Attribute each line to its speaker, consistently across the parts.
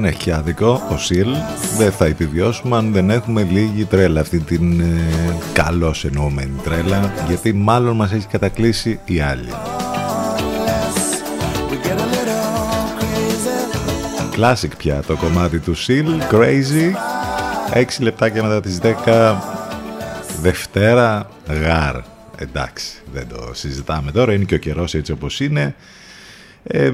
Speaker 1: Δεν έχει και άδικο ο Σιλ. Δεν θα επιβιώσουμε αν δεν έχουμε λίγη τρέλα. Αυτή την ε, καλώς εννοούμενη τρέλα. Γιατί μάλλον μας έχει κατακλείσει η άλλη. Classic πια το κομμάτι του Σιλ. Crazy. 6 λεπτάκια μετά τις 10. Δευτέρα γάρ. Εντάξει, δεν το συζητάμε τώρα. Είναι και ο καιρός έτσι όπως είναι. Ε,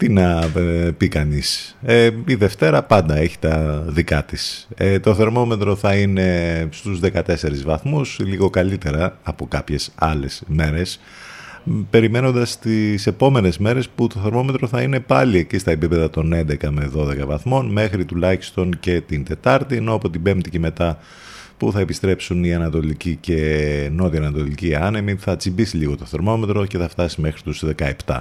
Speaker 1: τι να ε, πει κανείς. Ε, η Δευτέρα πάντα έχει τα δικά της. Ε, το θερμόμετρο θα είναι στους 14 βαθμούς, λίγο καλύτερα από κάποιες άλλες μέρες. Περιμένοντας τις επόμενες μέρες που το θερμόμετρο θα είναι πάλι εκεί στα επίπεδα των 11 με 12 βαθμών μέχρι τουλάχιστον και την Τετάρτη ενώ από την Πέμπτη και μετά που θα επιστρέψουν οι Ανατολικοί και Νότια Ανατολικοί άνεμοι θα τσιμπήσει λίγο το θερμόμετρο και θα φτάσει μέχρι τους 17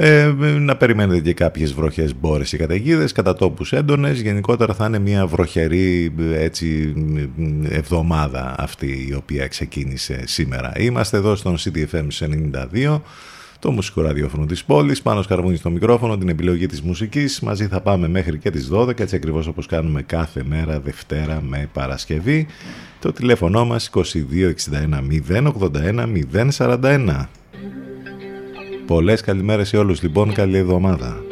Speaker 2: Ε, να περιμένετε και κάποιες βροχές μπόρες ή καταιγίδες, κατά τόπους έντονες. Γενικότερα θα είναι μια βροχερή έτσι, εβδομάδα αυτή η οποία ξεκίνησε σήμερα. Είμαστε εδώ στον CTFM 92 το μουσικό ραδιόφωνο της πόλης, πάνω σκαρβούνι στο μικρόφωνο, την επιλογή της μουσικής. Μαζί θα πάμε μέχρι και τις 12, έτσι ακριβώς όπως κάνουμε κάθε μέρα, Δευτέρα με Παρασκευή. Το τηλέφωνο μας 2261 081 041. Πολλές καλημέρες σε όλους λοιπόν, καλή εβδομάδα.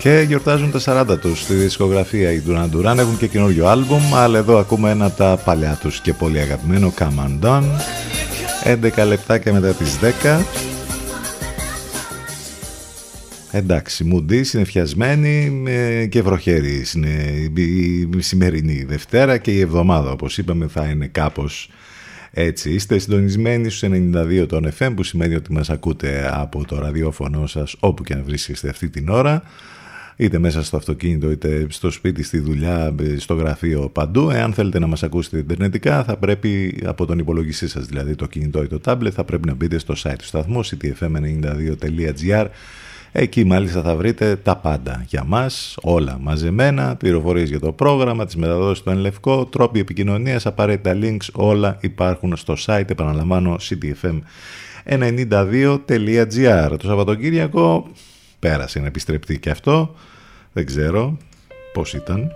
Speaker 2: Και γιορτάζουν τα 40 τους στη δισκογραφία οι Duran Duran έχουν και καινούριο άλμπουμ αλλά εδώ ακούμε ένα από τα παλιά τους και πολύ αγαπημένο Come and Done 11 λεπτάκια μετά τις 10 Εντάξει, μουντή, συνεφιασμένη και βροχέρη είναι η σημερινή Δευτέρα και η εβδομάδα όπως είπαμε θα είναι κάπως έτσι. Είστε συντονισμένοι στους 92 των FM που σημαίνει ότι μας ακούτε από το ραδιόφωνο σας όπου και αν βρίσκεστε αυτή την ώρα
Speaker 1: είτε μέσα στο αυτοκίνητο, είτε στο σπίτι, στη δουλειά, στο γραφείο, παντού. Εάν θέλετε να μας ακούσετε ιντερνετικά, θα πρέπει από τον υπολογιστή σας, δηλαδή το κινητό ή το tablet, θα πρέπει να μπείτε στο site του σταθμού, ctfm92.gr. Εκεί μάλιστα θα βρείτε τα πάντα για μας, όλα μαζεμένα, πληροφορίες για το πρόγραμμα, τις μεταδόσεις του Ενλευκό, τρόποι επικοινωνίας, απαραίτητα links, όλα υπάρχουν στο site, επαναλαμβάνω, ctfm92.gr. Το Σαββατοκύριακο πέρασε να επιστρεπτεί και αυτό. Δεν ξέρω πώς ήταν.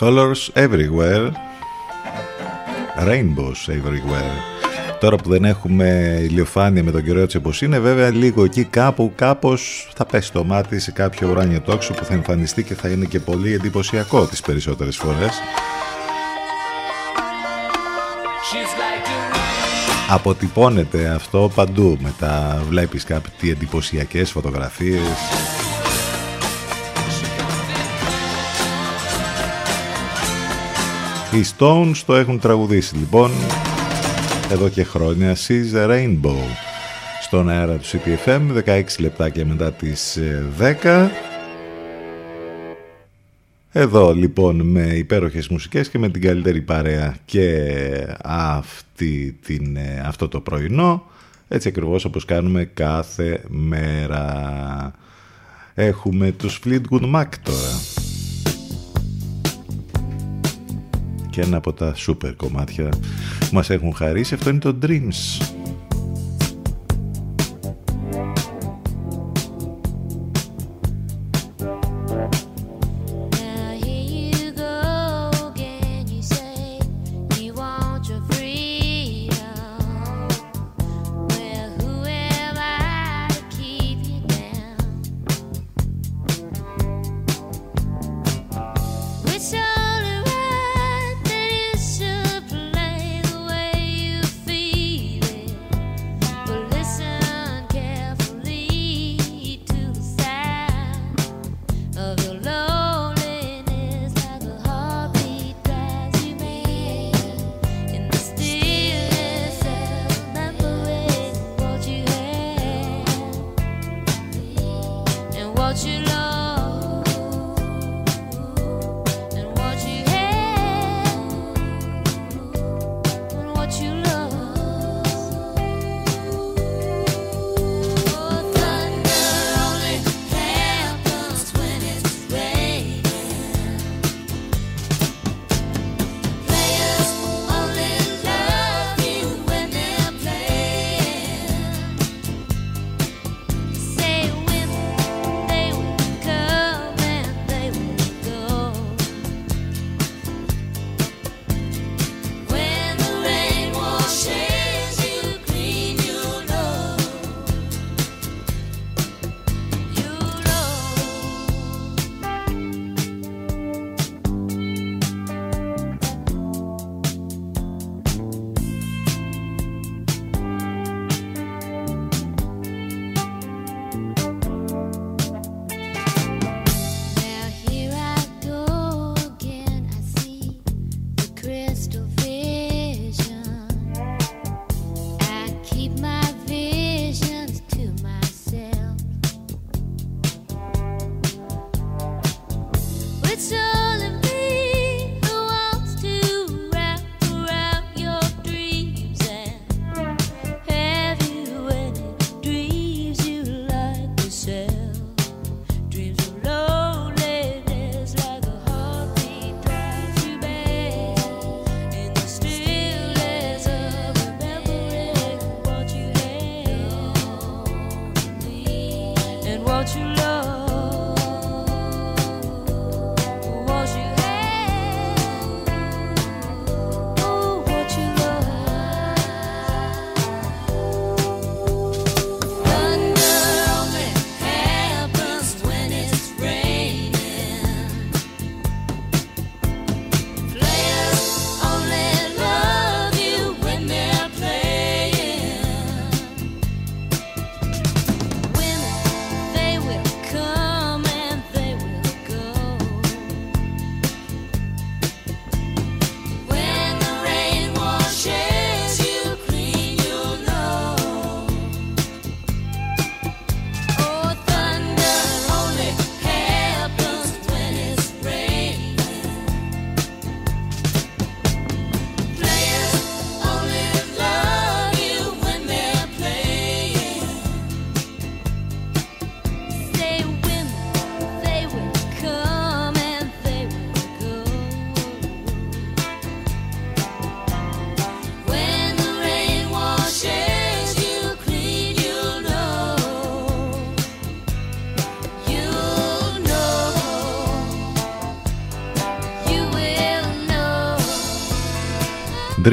Speaker 1: Colors everywhere. Rainbows everywhere. Τώρα που δεν έχουμε ηλιοφάνεια με τον καιρό έτσι όπως είναι, βέβαια λίγο εκεί κάπου κάπως θα πέσει το μάτι σε κάποιο ουράνιο τόξο που θα εμφανιστεί και θα είναι και πολύ εντυπωσιακό τις περισσότερες φορές. Αποτυπώνεται αυτό παντού. Μετά βλέπεις κάτι εντυπωσιακές φωτογραφίες Οι Stones το έχουν τραγουδήσει. Λοιπόν εδώ και χρόνια She's a Rainbow. Στον αέρα του CTFM 16 λεπτάκια μετά τις 10 ε, εδώ λοιπόν με υπέροχες μουσικές και με την καλύτερη παρέα και αυτή την, ε, αυτό το πρωινό. Έτσι ακριβώς όπως κάνουμε κάθε μέρα. Έχουμε τους Fleetwood Mac τώρα
Speaker 3: και ένα από τα σούπερ κομμάτια που μας έχουν χαρίσει. Αυτό είναι το Dreams.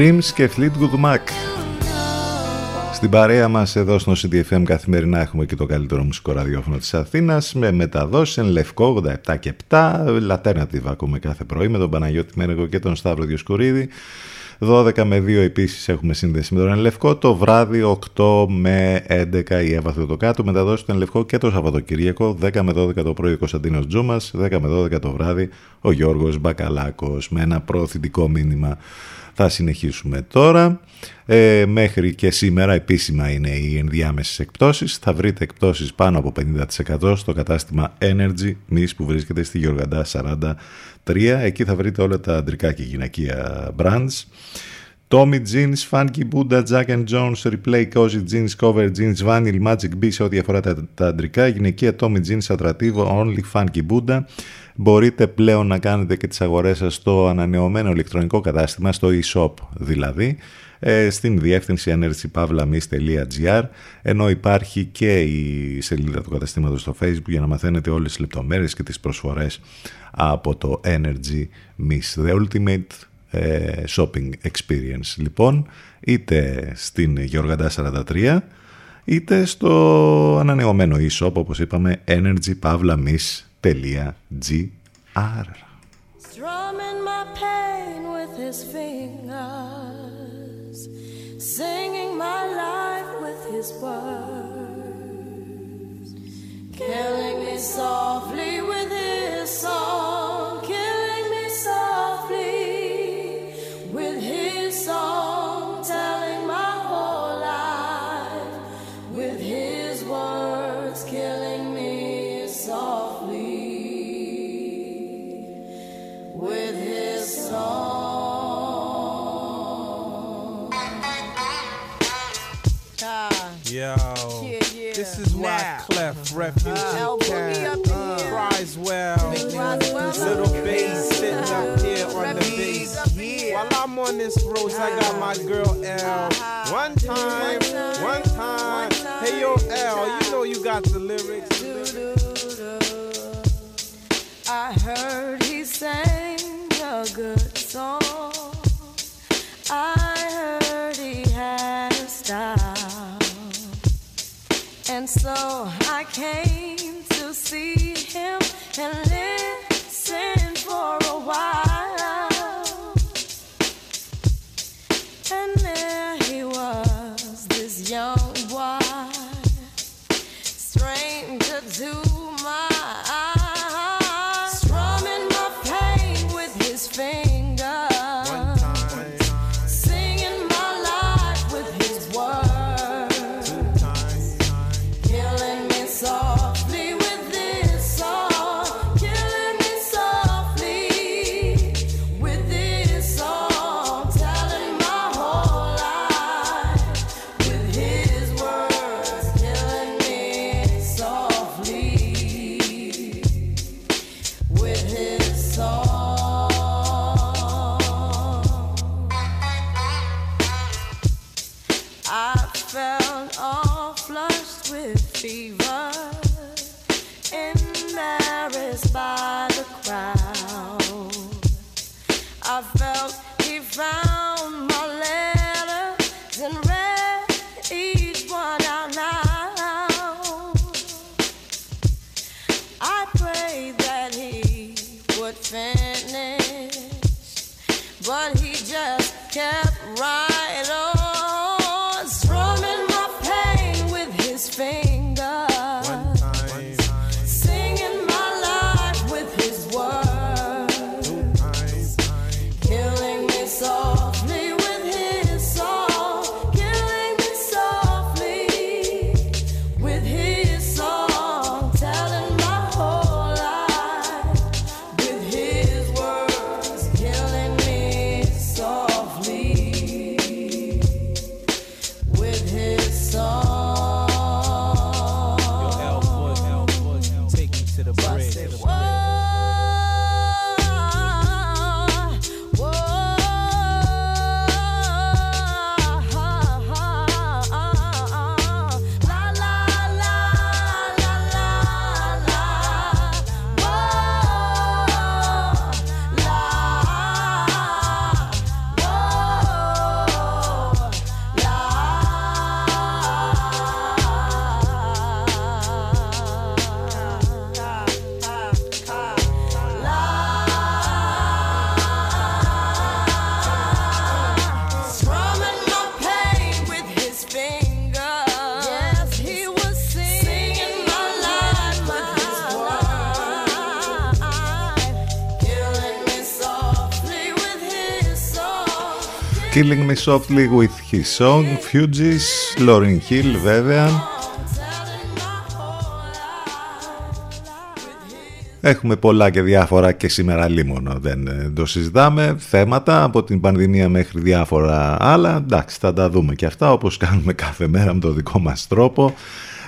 Speaker 3: Dreams και Fleetwood Mac. Στην παρέα μας εδώ στο CDFM καθημερινά έχουμε και το καλύτερο μουσικό ραδιόφωνο της Αθήνας με μεταδόσεις εν Λευκό 87 και 7, Alternative ακούμε κάθε πρωί με τον Παναγιώτη Μένεγο και τον Σταύρο Διοσκουρίδη. 12 με 2 επίσης έχουμε σύνδεση με τον Ελευκό. Το βράδυ 8 με 11 η Εύα το κάτω. Μεταδόσει τον Ελευκό και το Σαββατοκύριακο. 10 με 12 το πρωί ο Κωνσταντίνος Τζούμας. 10 με 12 το βράδυ ο Γιώργος Μπακαλάκος με ένα προωθητικό μήνυμα θα συνεχίσουμε τώρα. Ε, μέχρι και σήμερα επίσημα είναι οι ενδιάμεσες εκπτώσεις. Θα βρείτε εκπτώσεις πάνω από 50% στο κατάστημα Energy Miss που βρίσκεται στη Γεωργαντά 43. Εκεί θα βρείτε όλα τα αντρικά και γυναικεία brands.
Speaker 1: Tommy Jeans, Funky Buddha, Jack and Jones, Replay, Cozy Jeans, Cover Jeans, Vinyl, Magic B σε ό,τι αφορά τα, τα αντρικά, γυναικεία Tommy Jeans, Ατρατίβο, Only Funky Buddha. Μπορείτε πλέον να κάνετε και τις αγορές σας στο ανανεωμένο ηλεκτρονικό κατάστημα, στο e-shop δηλαδή, ε, στην διεύθυνση energypavlamis.gr ενώ υπάρχει και η σελίδα του καταστήματος στο facebook για να μαθαίνετε όλες τις λεπτομέρειες και τις προσφορές από το Energy Miss, the ultimate ε, shopping experience λοιπόν είτε στην Γεωργαντά 43 είτε στο ανανεωμένο e-shop όπως είπαμε energypavlamis.gr Strumming my pain with his fingers Singing my life with his words Killing me softly with his song
Speaker 4: Yo, yeah, yeah. this is why now. Clef Refuge uh, can cries well. Little bass sitting up here on the bass. While I'm on this road, I got my girl L. One time, one time. Hey yo, L, you know you got the lyrics.
Speaker 5: I heard he sang so I came to see him and
Speaker 1: Killing Me Softly with his song, Fugees, Lauryn Hill βέβαια. Έχουμε πολλά και διάφορα και σήμερα λίμωνο δεν ε, το συζητάμε. Θέματα από την πανδημία μέχρι διάφορα άλλα. Εντάξει θα τα δούμε και αυτά όπως κάνουμε κάθε μέρα με το δικό μας τρόπο.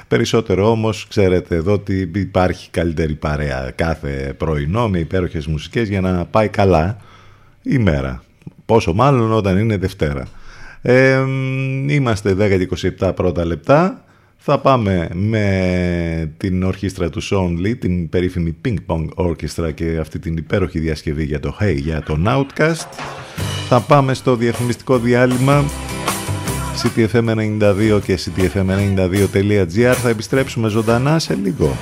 Speaker 1: Περισσότερο όμως ξέρετε εδώ ότι υπάρχει καλύτερη παρέα κάθε πρωινό με υπέροχες μουσικές για να πάει καλά η μέρα. Πόσο μάλλον όταν είναι Δευτέρα. Ε, είμαστε 10 27 πρώτα λεπτά. Θα πάμε με την ορχήστρα του Sean Lee, την περίφημη Ping Pong Orchestra και αυτή την υπέροχη διασκευή για το Hey, για το Outcast. Θα πάμε στο διαφημιστικό διάλειμμα CTFM92 και CTFM92.gr. Θα επιστρέψουμε ζωντανά σε λίγο.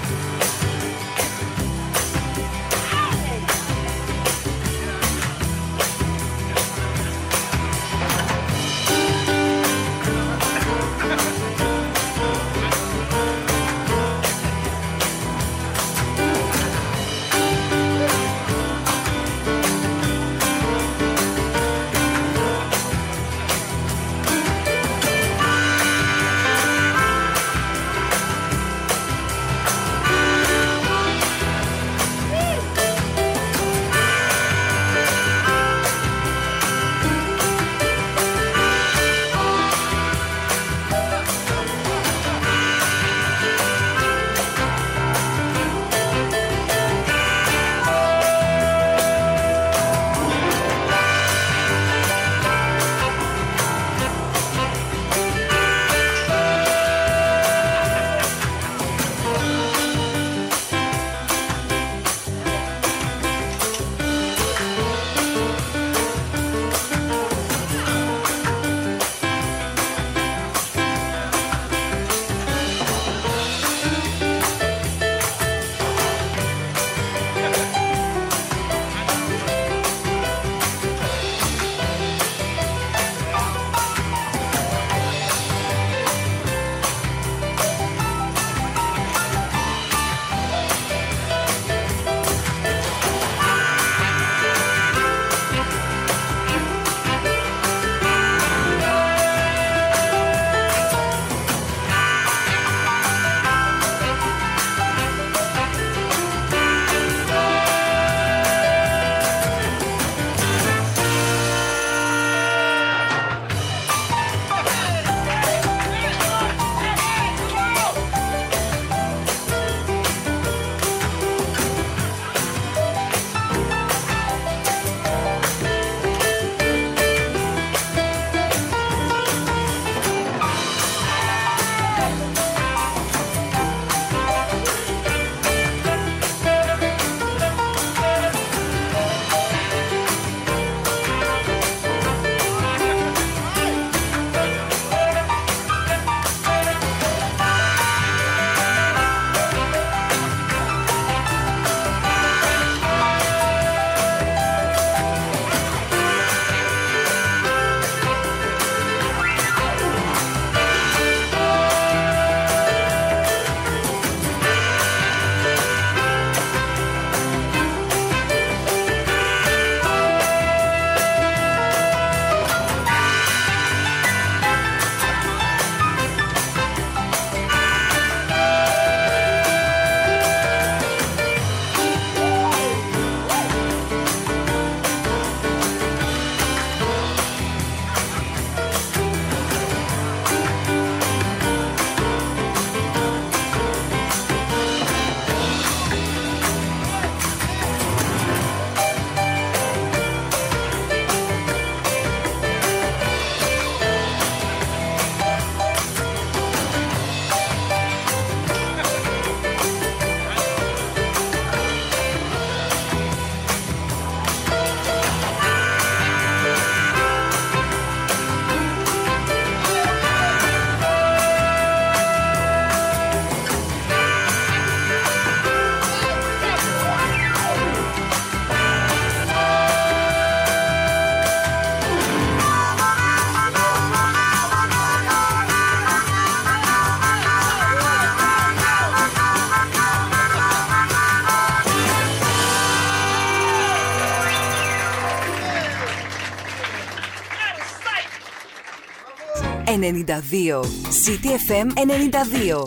Speaker 6: 92. CTFM 92.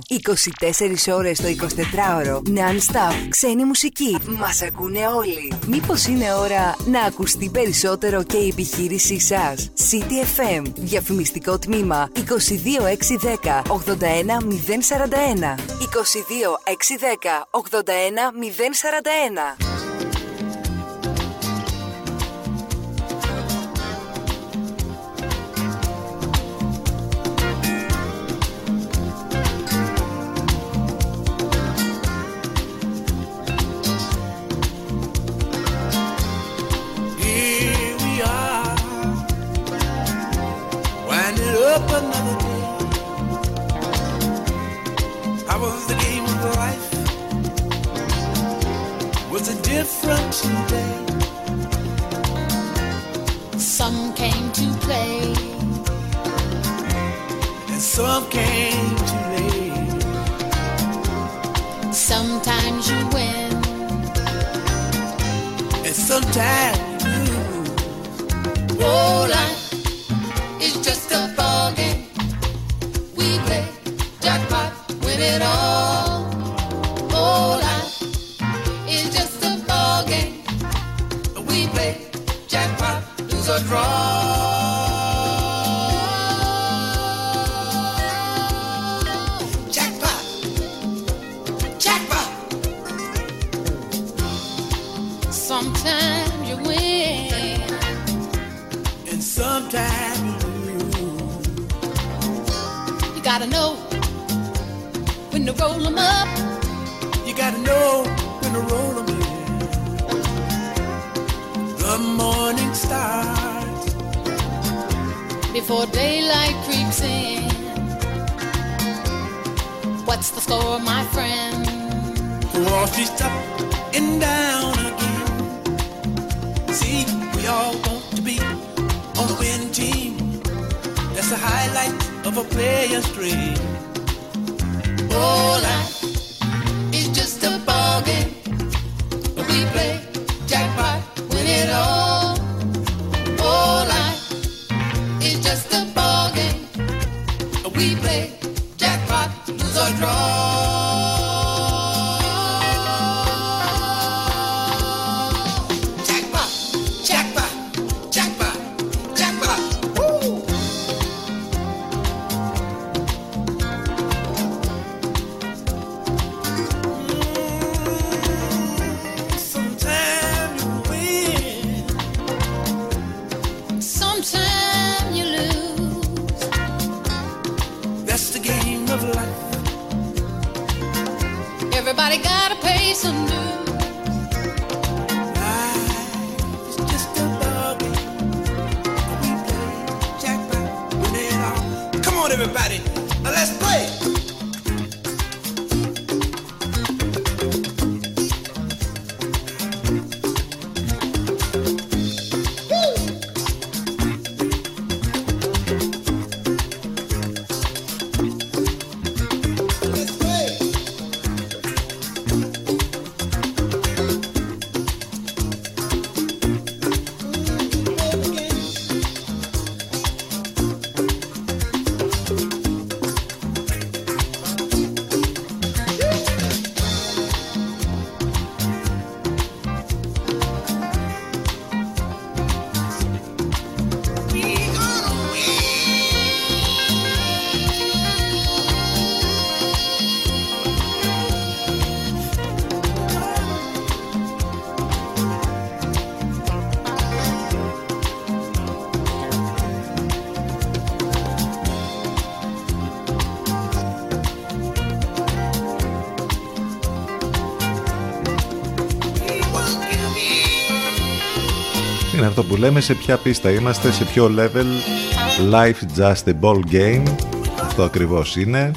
Speaker 6: 24 ώρες το 24ωρο. Non-stop. Ξένη μουσική. Μας ακούνε όλοι. Μήπως είναι ώρα να ακουστεί περισσότερο και η επιχείρησή σας; CTFM. Διαφημιστικό τμήμα 22610 81041. 22610 81041.
Speaker 7: Sometimes you win,
Speaker 8: and sometimes you lose.
Speaker 7: You gotta know when to roll them up.
Speaker 8: You gotta know when to roll them in. The morning starts
Speaker 7: before daylight creeps in. What's the score, my friend?
Speaker 8: Wall Street's up and down The highlight of a player's dream. Oh, life
Speaker 1: λέμε, σε ποια πίστα είμαστε, σε ποιο level. Life just a ball game. Αυτό ακριβώς είναι.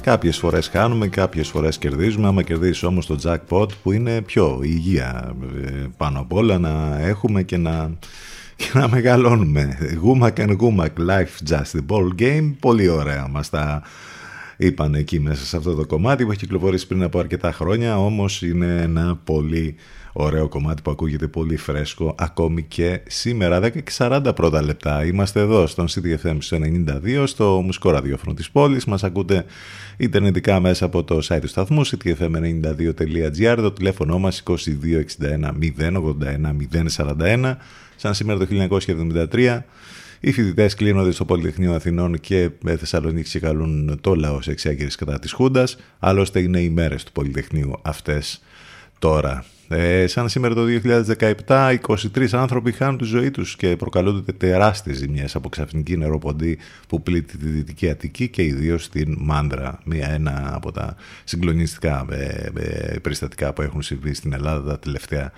Speaker 1: Κάποιες φορές χάνουμε, κάποιες φορές κερδίζουμε. Άμα κερδίσεις όμως το jackpot που είναι πιο υγεία ε, πάνω απ' όλα να έχουμε και να, και να μεγαλώνουμε. Γούμακ and γούμακ, life just a ball game. Πολύ ωραία μας τα είπαν εκεί μέσα σε αυτό το κομμάτι που έχει κυκλοφορήσει πριν από αρκετά χρόνια. Όμως είναι ένα πολύ ωραίο κομμάτι που ακούγεται πολύ φρέσκο ακόμη και σήμερα 10 και 40 πρώτα λεπτά είμαστε εδώ στον CDFM 92 στο μουσικό ραδιόφωνο της πόλης μας ακούτε ιντερνετικά μέσα από το site του σταθμού ctfm92.gr το τηλέφωνο μας 2261 081 041 σαν σήμερα το 1973 οι φοιτητές κλείνονται στο Πολυτεχνείο Αθηνών και Θεσσαλονίκη και καλούν το λαό σε εξέγερση κατά της Χούντας. Άλλωστε είναι οι μέρες του Πολυτεχνείου αυτές τώρα. Ε, σαν σήμερα το 2017, 23 άνθρωποι χάνουν τη ζωή τους και προκαλούνται τεράστιες ζημιές από ξαφνική νεροποντή που πλήττει τη Δυτική Αττική και ιδίως στην Μάντρα, μία ένα από τα συγκλονιστικά ε, ε, περιστατικά που έχουν συμβεί στην Ελλάδα τα τελευταία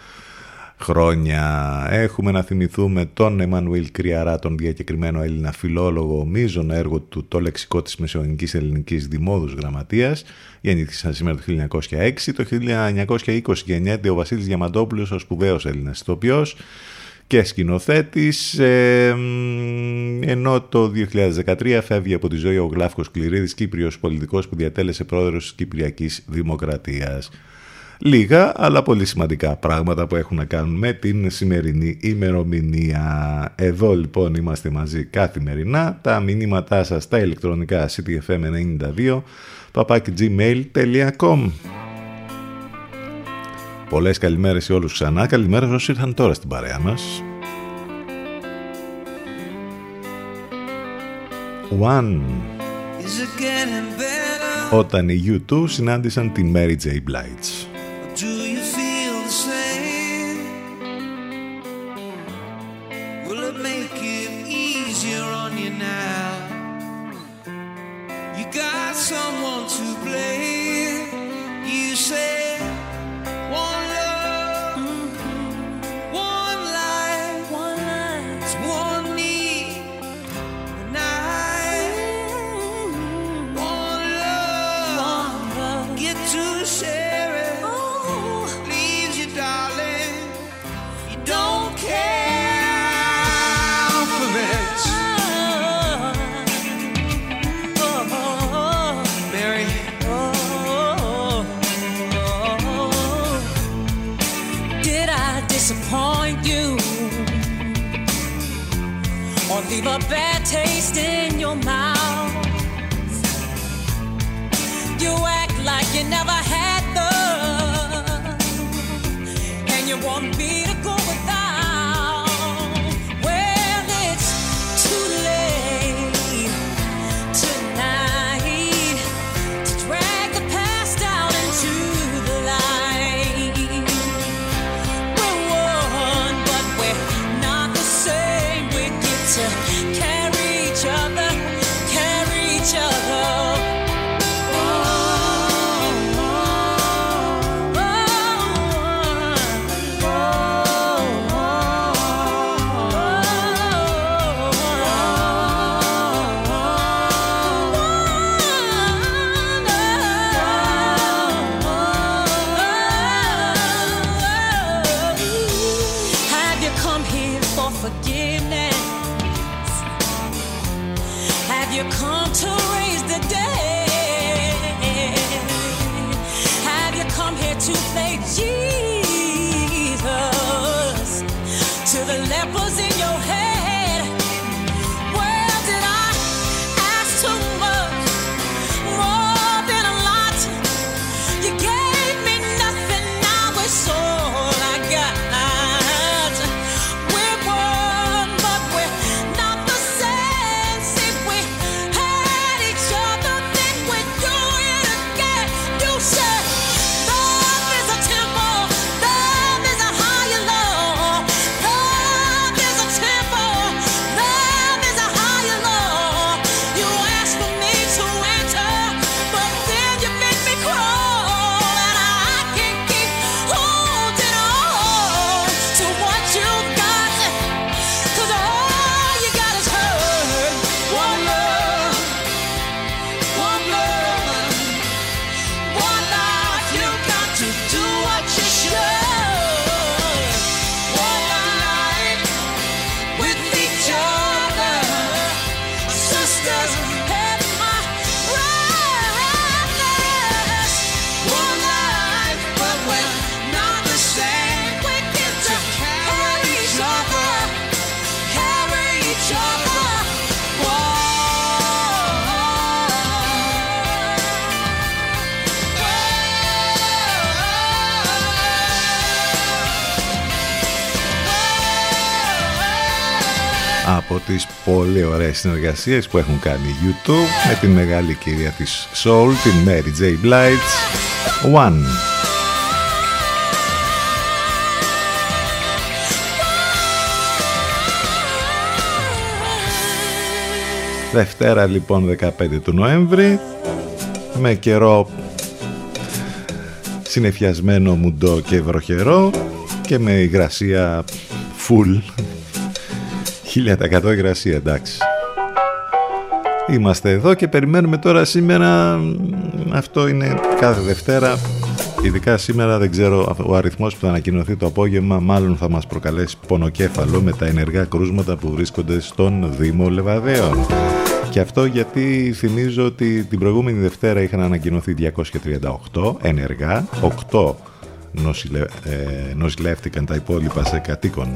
Speaker 1: χρόνια. Έχουμε να θυμηθούμε τον Εμμανουήλ Κριαρά, τον διακεκριμένο Έλληνα φιλόλογο, μείζον έργο του «Το λεξικό της Μεσαιωνικής Ελληνικής Δημόδους Γραμματείας». Γεννήθησαν σήμερα το 1906. Το 1920 γεννιέται ο Βασίλης Διαμαντόπουλος, ο σπουδαίος Έλληνας ηθοποιός και σκηνοθέτης, ε, ενώ το 2013 φεύγει από τη ζωή ο Γλάφκος Κληρίδης, Κύπριος πολιτικός που διατέλεσε πρόεδρος της Κυπριακής Δημοκρατίας. Λίγα αλλά πολύ σημαντικά πράγματα που έχουν να κάνουν με την σημερινή ημερομηνία. Εδώ λοιπόν είμαστε μαζί καθημερινά. Τα μηνύματά σας στα ηλεκτρονικά ctfm92 papakigmail.com Πολλές καλημέρες σε όλους ξανά. Καλημέρα όσοι ήρθαν τώρα στην παρέα μας. One. Όταν οι U2 συνάντησαν την Mary J. Blige.
Speaker 5: Leave a bad taste in your mouth? You act like you never
Speaker 1: πολύ ωραίες συνεργασίες που έχουν κάνει YouTube με την μεγάλη κυρία της Soul, την Mary J. Blige, One. Δευτέρα λοιπόν 15 του Νοέμβρη με καιρό συνεφιασμένο μουντό και βροχερό και με υγρασία full 1000% υγρασία εντάξει Είμαστε εδώ και περιμένουμε τώρα σήμερα αυτό είναι κάθε Δευτέρα Ειδικά σήμερα δεν ξέρω ο αριθμός που θα ανακοινωθεί το απόγευμα μάλλον θα μας προκαλέσει πονοκέφαλο με τα ενεργά κρούσματα που βρίσκονται στον Δήμο Λεβαδέων. Και αυτό γιατί θυμίζω ότι την προηγούμενη Δευτέρα είχαν ανακοινωθεί 238 ενεργά, 8 νοσηλε... ε, νοσηλεύτηκαν τα υπόλοιπα σε κατοίκον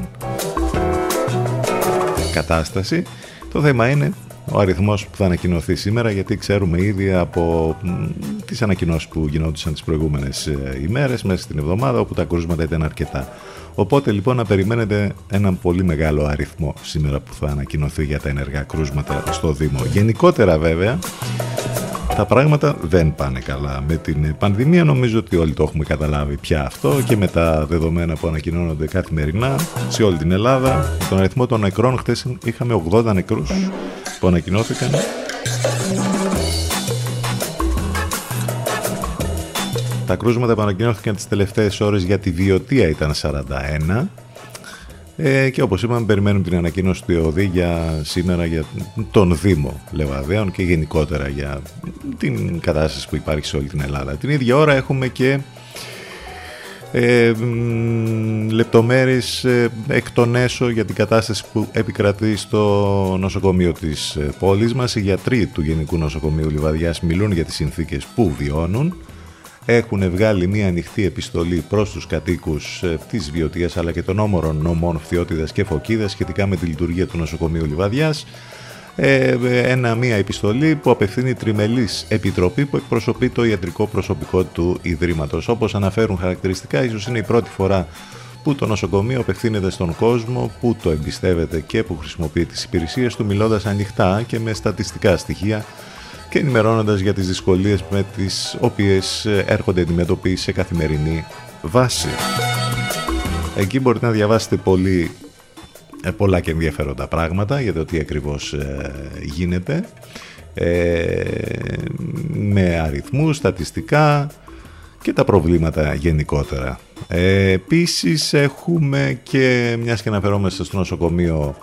Speaker 1: κατάσταση. Το θέμα είναι ο αριθμός που θα ανακοινωθεί σήμερα γιατί ξέρουμε ήδη από τις ανακοινώσεις που γινόντουσαν τις προηγούμενες ε, ημέρες μέσα στην εβδομάδα όπου τα κρούσματα ήταν αρκετά. Οπότε λοιπόν να περιμένετε έναν πολύ μεγάλο αριθμό σήμερα που θα ανακοινωθεί για τα ενεργά κρούσματα στο Δήμο. Γενικότερα βέβαια τα πράγματα δεν πάνε καλά με την πανδημία. Νομίζω ότι όλοι το έχουμε καταλάβει πια αυτό και με τα δεδομένα που ανακοινώνονται καθημερινά σε όλη την Ελλάδα. Τον αριθμό των νεκρών χτες είχαμε 80 νεκρούς που ανακοινώθηκαν. Τα κρούσματα που ανακοινώθηκαν τις τελευταίες ώρες για τη βιωτεία ήταν 41 ε, και όπως είπαμε περιμένουμε την ανακοίνωση του ΕΟΔΗ για σήμερα για τον Δήμο Λεβαδέων και γενικότερα για την κατάσταση που υπάρχει σε όλη την Ελλάδα. Την ίδια ώρα έχουμε και ε, λεπτομέρειες ε, εκ των έσω για την κατάσταση που επικρατεί στο νοσοκομείο της ε, πόλης μας. Οι γιατροί του Γενικού Νοσοκομείου Λιβαδιάς μιλούν για τις συνθήκες που βιώνουν έχουν βγάλει μια ανοιχτή επιστολή προς τους κατοίκους ε, της Βιωτίας αλλά και των όμορων νομών Φθιώτιδας και Φωκίδας σχετικά με τη λειτουργία του νοσοκομείου Λιβαδιάς ε, ένα, μια επιστολή που απευθύνει τριμελής επιτροπή που εκπροσωπεί το ιατρικό προσωπικό του Ιδρύματος. Όπως αναφέρουν χαρακτηριστικά, ίσως είναι η πρώτη φορά που το νοσοκομείο απευθύνεται στον κόσμο, που το εμπιστεύεται και που χρησιμοποιεί τις υπηρεσίες του μιλώντας ανοιχτά και με στατιστικά στοιχεία και ενημερώνοντας για τις δυσκολίες με τις οποίες ε, έρχονται αντιμετωπίσει σε καθημερινή βάση. Εκεί μπορείτε να διαβάσετε πολύ, ε, πολλά και ενδιαφέροντα πράγματα για το τι ακριβώς ε, γίνεται με αριθμούς, στατιστικά και τα προβλήματα γενικότερα. Ε, επίσης έχουμε και μιας και αναφερόμαστε στο νοσοκομείο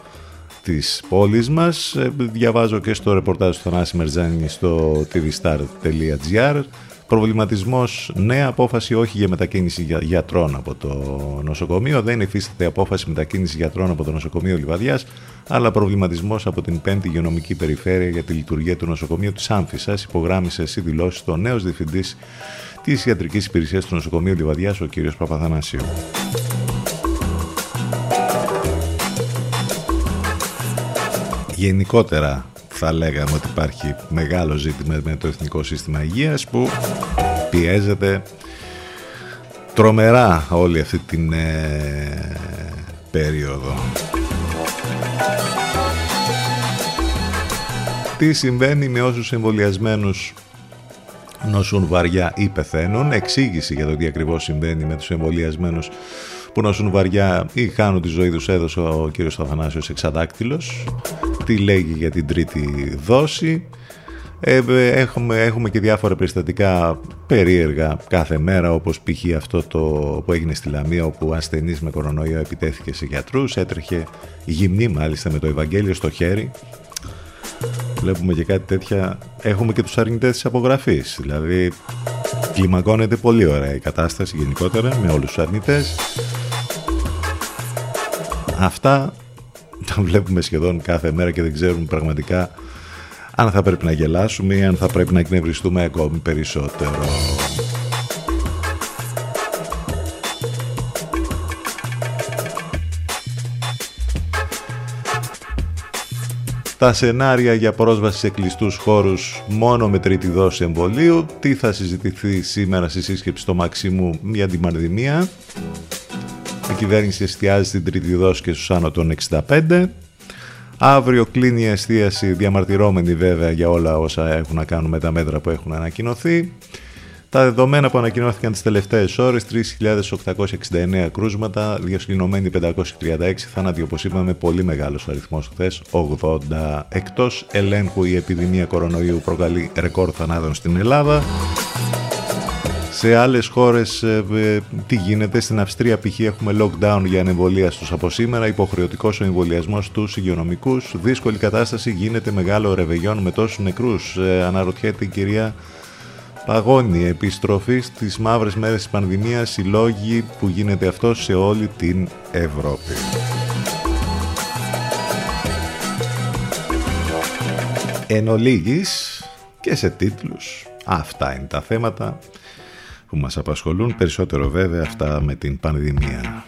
Speaker 1: της πόλης μας. Ε, διαβάζω και στο ρεπορτάζ του Θανάση Μερζάνη στο tvstar.gr Προβληματισμός, νέα απόφαση όχι για μετακίνηση γιατρών από το νοσοκομείο. Δεν υφίσταται απόφαση μετακίνησης γιατρών από το νοσοκομείο Λιβαδιάς, αλλά από την 5η Υγειονομική Περιφέρεια για τη λειτουργία του νοσοκομείου της Άμφισσας. Υπογράμμισε σε δηλώσεις το νέος διευθυντής της Ιατρικής Υπηρεσίας του Νοσοκομείου Λιβαδιάς, ο κ. Παπαθανάσιο. Γενικότερα θα λέγαμε ότι υπάρχει μεγάλο ζήτημα με το Εθνικό Σύστημα Υγείας που πιέζεται τρομερά όλη αυτή την ε, περίοδο. Τι συμβαίνει με όσους εμβολιασμένους νοσούν βαριά ή πεθαίνουν. Εξήγηση για το τι ακριβώς συμβαίνει με τους εμβολιασμένους που νοσούν βαριά. Ή χάνουν τη ζωή τους έδωσε ο κύριος Σταθανάσιος Εξαντάκτυλος. Τι λέγει για την τρίτη δόση. Ε, έχουμε, έχουμε και διάφορα περιστατικά περίεργα κάθε μέρα όπως π.χ. αυτό το που έγινε στη Λαμία όπου ασθενής με κορονοϊό επιτέθηκε σε γιατρούς. Έτρεχε γυμνή μάλιστα με το Ευαγγέλιο στο χέρι. Βλέπουμε και κάτι τέτοια. Έχουμε και τους αρνητές της απογραφής. Δηλαδή κλιμακώνεται πολύ ωραία η κατάσταση γενικότερα με όλους τους αρνητές Αυτά τα βλέπουμε σχεδόν κάθε μέρα και δεν ξέρουμε πραγματικά αν θα πρέπει να γελάσουμε ή αν θα πρέπει να εκνευριστούμε ακόμη περισσότερο. Τα σενάρια για πρόσβαση σε κλειστούς χώρους μόνο με τρίτη δόση εμβολίου. Τι θα συζητηθεί σήμερα στη σύσκεψη στο Μαξίμου για την πανδημία; Η κυβέρνηση εστιάζει στην τρίτη δόση και στους άνω των 65. Αύριο κλείνει η εστίαση διαμαρτυρώμενη βέβαια για όλα όσα έχουν να κάνουν με τα μέτρα που έχουν ανακοινωθεί. Τα δεδομένα που ανακοινώθηκαν τις τελευταίες ώρες, 3.869 κρούσματα, διασυλληνωμένοι 536 θάνατοι, όπως είπαμε, πολύ μεγάλος ο αριθμός χθες, 80. Εκτός ελέγχου η επιδημία κορονοϊού προκαλεί ρεκόρ θανάτων στην Ελλάδα. Σε άλλες χώρες ε, ε, τι γίνεται, στην Αυστρία π.χ. έχουμε lockdown για ανεμβολία στους από σήμερα, υποχρεωτικός ο εμβολιασμός στους υγειονομικούς, δύσκολη κατάσταση, γίνεται μεγάλο ρεβεγιόν με τόσους νεκρούς, ε, αναρωτιέται η κυρία Παγώνει επιστροφή στις μαύρες μέρες της πανδημίας οι λόγοι που γίνεται αυτό σε όλη την Ευρώπη. Εν ολίγης και σε τίτλους αυτά είναι τα θέματα που μας απασχολούν περισσότερο βέβαια αυτά με την πανδημία.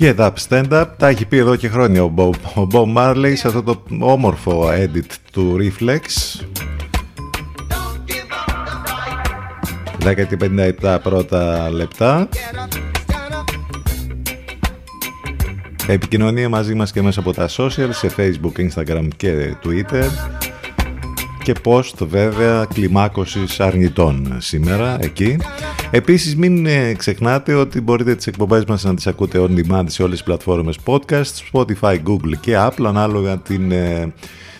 Speaker 8: Get Up Stand Up.
Speaker 1: Τα έχει πει εδώ και χρόνια ο Bob, ο Bob Marley σε αυτό το όμορφο edit του Reflex. 10 και 57 πρώτα λεπτά. Επικοινωνία μαζί μας και μέσα από τα social σε facebook, instagram και twitter. Και post βέβαια κλιμάκωσης αρνητών σήμερα εκεί. Επίσης μην ε, ξεχνάτε ότι μπορείτε τις εκπομπές μας να τις ακούτε on demand σε όλες τις πλατφόρμες podcast, Spotify, Google και Apple ανάλογα την, ε,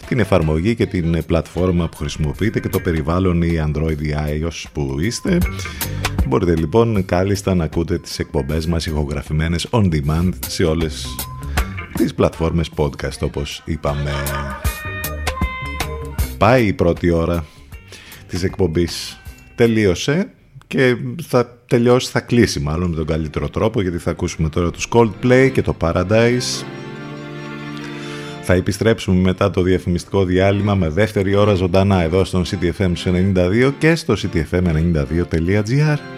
Speaker 1: την εφαρμογή και την ε, πλατφόρμα που χρησιμοποιείτε και το περιβάλλον ή Android ή iOS που είστε. Μπορείτε λοιπόν κάλλιστα να ακούτε τις εκπομπές μας ηχογραφημένες on demand σε όλες τις πλατφόρμες podcast όπως είπαμε. Πάει η πρώτη ώρα της εκπομπής. Τελείωσε και θα τελειώσει, θα κλείσει μάλλον με τον καλύτερο τρόπο γιατί θα ακούσουμε τώρα τους Coldplay και το Paradise. Θα επιστρέψουμε μετά το διαφημιστικό διάλειμμα με δεύτερη ώρα ζωντανά εδώ στον CTFM 92 και στο ctfm92.gr.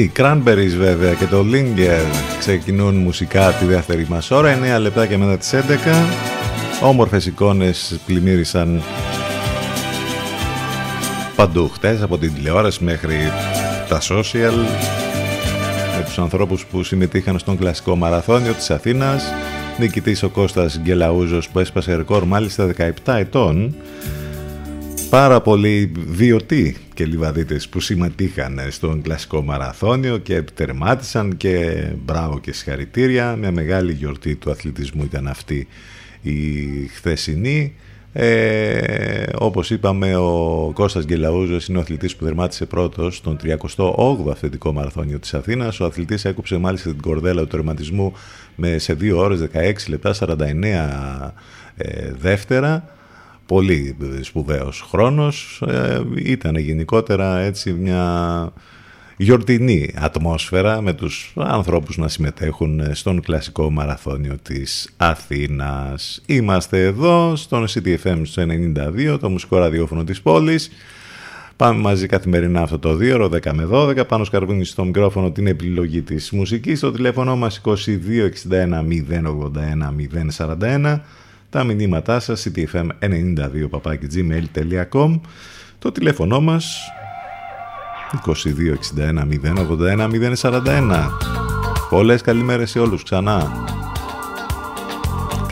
Speaker 1: Οι Cranberries βέβαια και το Linger ξεκινούν μουσικά τη δεύτερη μας ώρα, 9 λεπτά και μετά τις 11. Όμορφες εικόνες πλημμύρισαν παντού χτες, από την τηλεόραση μέχρι τα social, με τους ανθρώπους που συμμετείχαν στον κλασικό μαραθώνιο της Αθήνας. Νικητής ο Κώστας Γκελαούζος που έσπασε ρεκόρ μάλιστα 17 ετών πάρα πολλοί βιωτοί και λιβαδίτες που συμμετείχαν στον κλασικό μαραθώνιο και επιτερμάτισαν και μπράβο και συγχαρητήρια. Μια μεγάλη γιορτή του αθλητισμού ήταν αυτή η χθεσινή. Ε, όπως είπαμε ο Κώστας Γκελαούζος είναι ο αθλητής που δερμάτισε πρώτος στον 38ο αυθεντικό μαραθώνιο της Αθήνας. Ο αθλητής έκοψε μάλιστα την κορδέλα του τερματισμού με, σε 2 ώρες 16 λεπτά 49
Speaker 8: ε, δεύτερα. Πολύ σπουδαίος χρόνος. Ε, ήταν γενικότερα έτσι μια γιορτινή ατμόσφαιρα με τους ανθρώπους να συμμετέχουν στον κλασικό μαραθώνιο της Αθήνας. Είμαστε εδώ στον CTFM στο 92, το μουσικό ραδιόφωνο της πόλης. Πάμε μαζί καθημερινά αυτό το 2 10 με 12. Πάνω σκαρβούνι στο μικρόφωνο την επιλογή της μουσικής. Στο τηλέφωνο μας 2261 081 041. Τα μηνύματά σας ctfm92 gmail.com Το τηλέφωνο μας 2261 081 041. Πολλές καλημέρες σε όλους ξανά.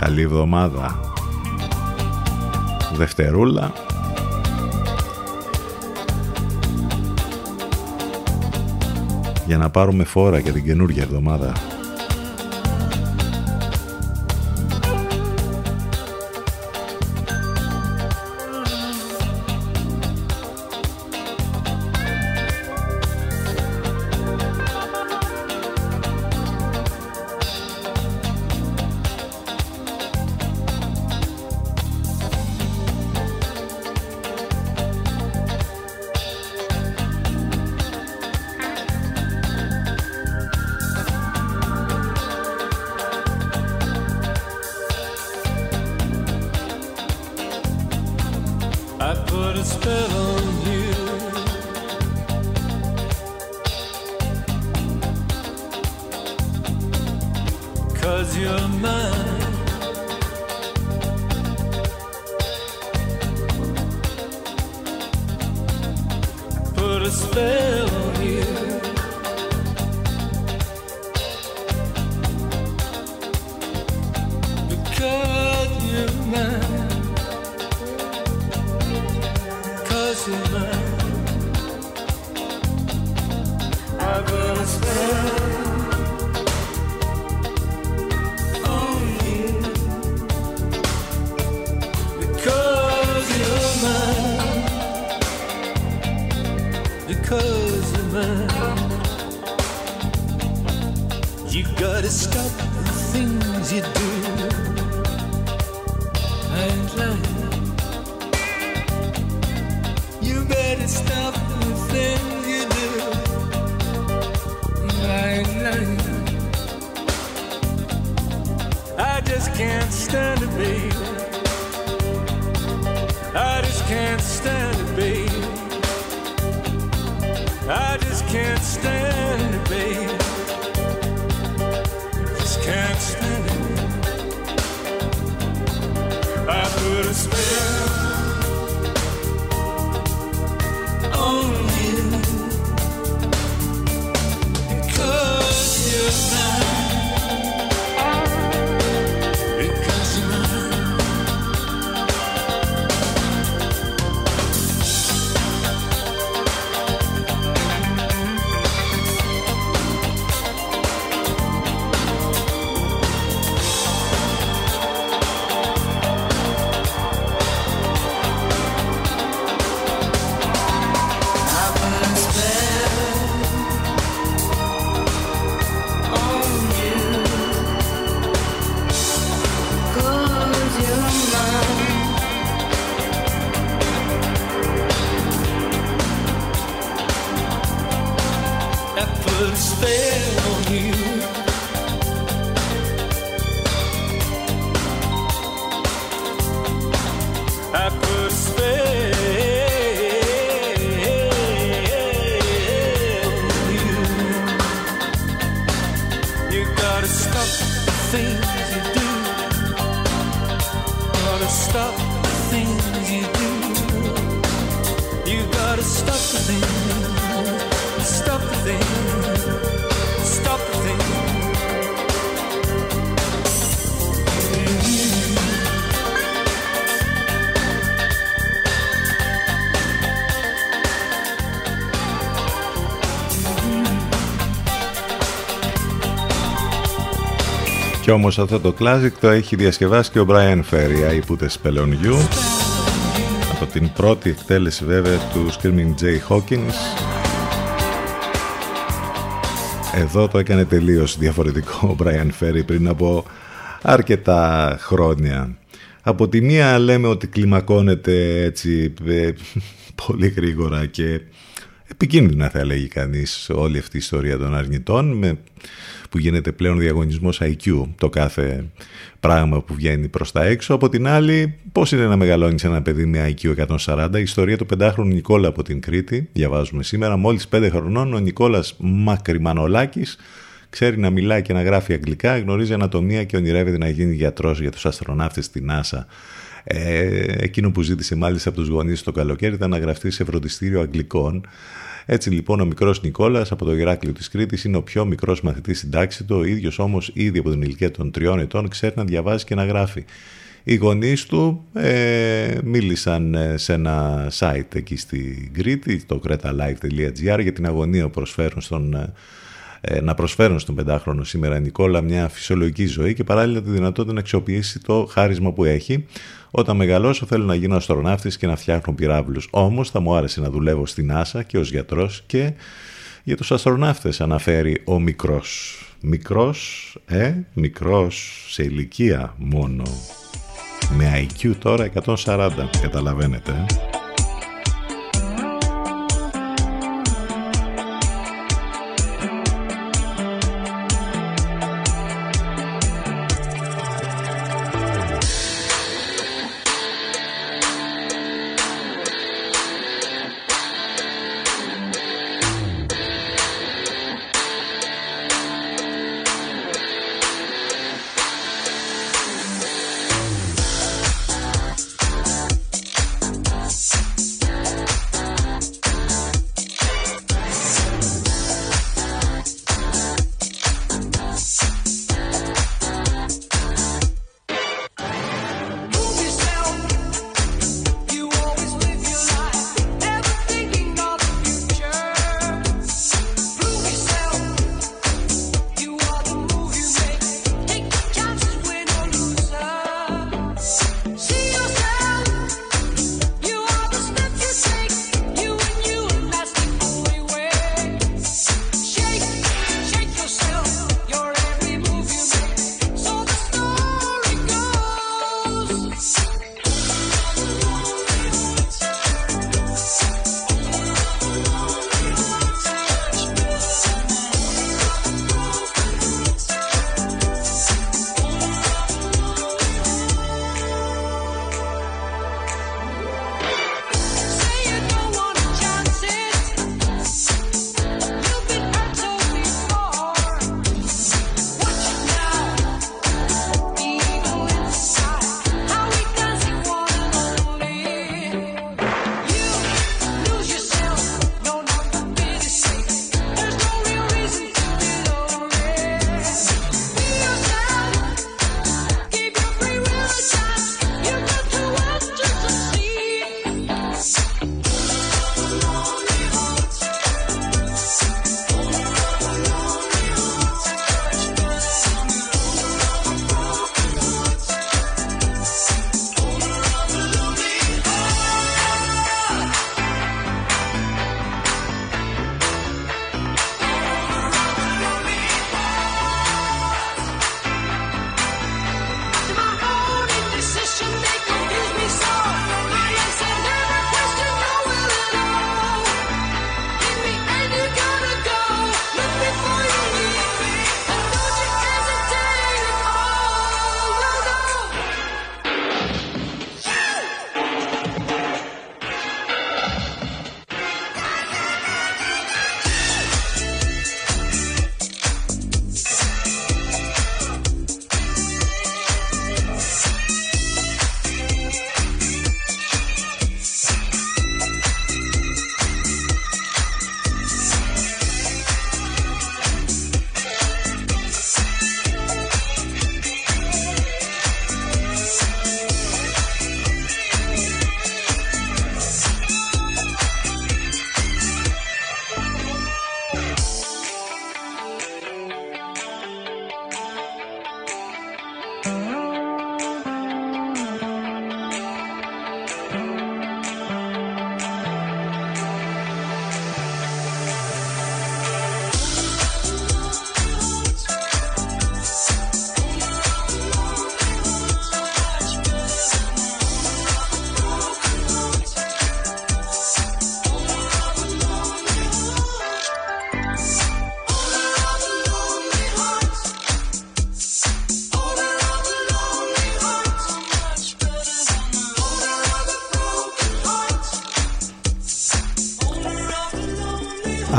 Speaker 8: Καλή εβδομάδα. Δευτερούλα. για να πάρουμε φόρα για την καινούργια εβδομάδα. seen Και όμως αυτό το classic το έχει διασκευάσει και ο Brian Ferry, I Put a Spell on You από την πρώτη εκτέλεση βέβαια του Screaming Jay Hawkins. Εδώ το έκανε τελείως διαφορετικό ο Brian Ferry πριν από αρκετά χρόνια.
Speaker 1: Από τη μία λέμε ότι κλιμακώνεται έτσι ε, πολύ γρήγορα και επικίνδυνα θα λέγει κανείς όλη αυτή η ιστορία των αρνητών με, που γίνεται πλέον διαγωνισμός IQ το κάθε πράγμα που βγαίνει προς τα έξω. Από την άλλη πώς είναι να μεγαλώνεις ένα παιδί με IQ 140 η ιστορία του πεντάχρονου Νικόλα από την Κρήτη διαβάζουμε σήμερα μόλις 5 χρονών ο Νικόλας Μακρυμανολάκης ξέρει να μιλάει και να γράφει αγγλικά, γνωρίζει ανατομία και ονειρεύεται να γίνει γιατρός για τους αστροναύτες στη NASA. Ε, εκείνο που ζήτησε μάλιστα από τους γονείς το καλοκαίρι ήταν να γραφτεί σε φροντιστήριο Αγγλικών. Έτσι λοιπόν ο μικρός Νικόλας από το Ηράκλειο της Κρήτης είναι ο πιο μικρός μαθητής στην τάξη του, ο ίδιος όμως ήδη από την ηλικία των τριών ετών ξέρει να διαβάζει και να γράφει. Οι γονείς του ε, μίλησαν ε, σε ένα site εκεί στην Κρήτη, το cretalife.gr για την αγωνία που προσφέρουν στον ε, ε, να προσφέρουν στον πεντάχρονο σήμερα Νικόλα μια φυσιολογική ζωή και παράλληλα τη δυνατότητα να αξιοποιήσει το χάρισμα που έχει. Όταν μεγαλώσω θέλω να γίνω αστροναύτης και να φτιάχνω πυράβλους. Όμως θα μου άρεσε να δουλεύω στην NASA και ως γιατρός και για τους αστροναύτες αναφέρει ο μικρός. Μικρός, ε, μικρός σε ηλικία μόνο. Με IQ τώρα 140, καταλαβαίνετε.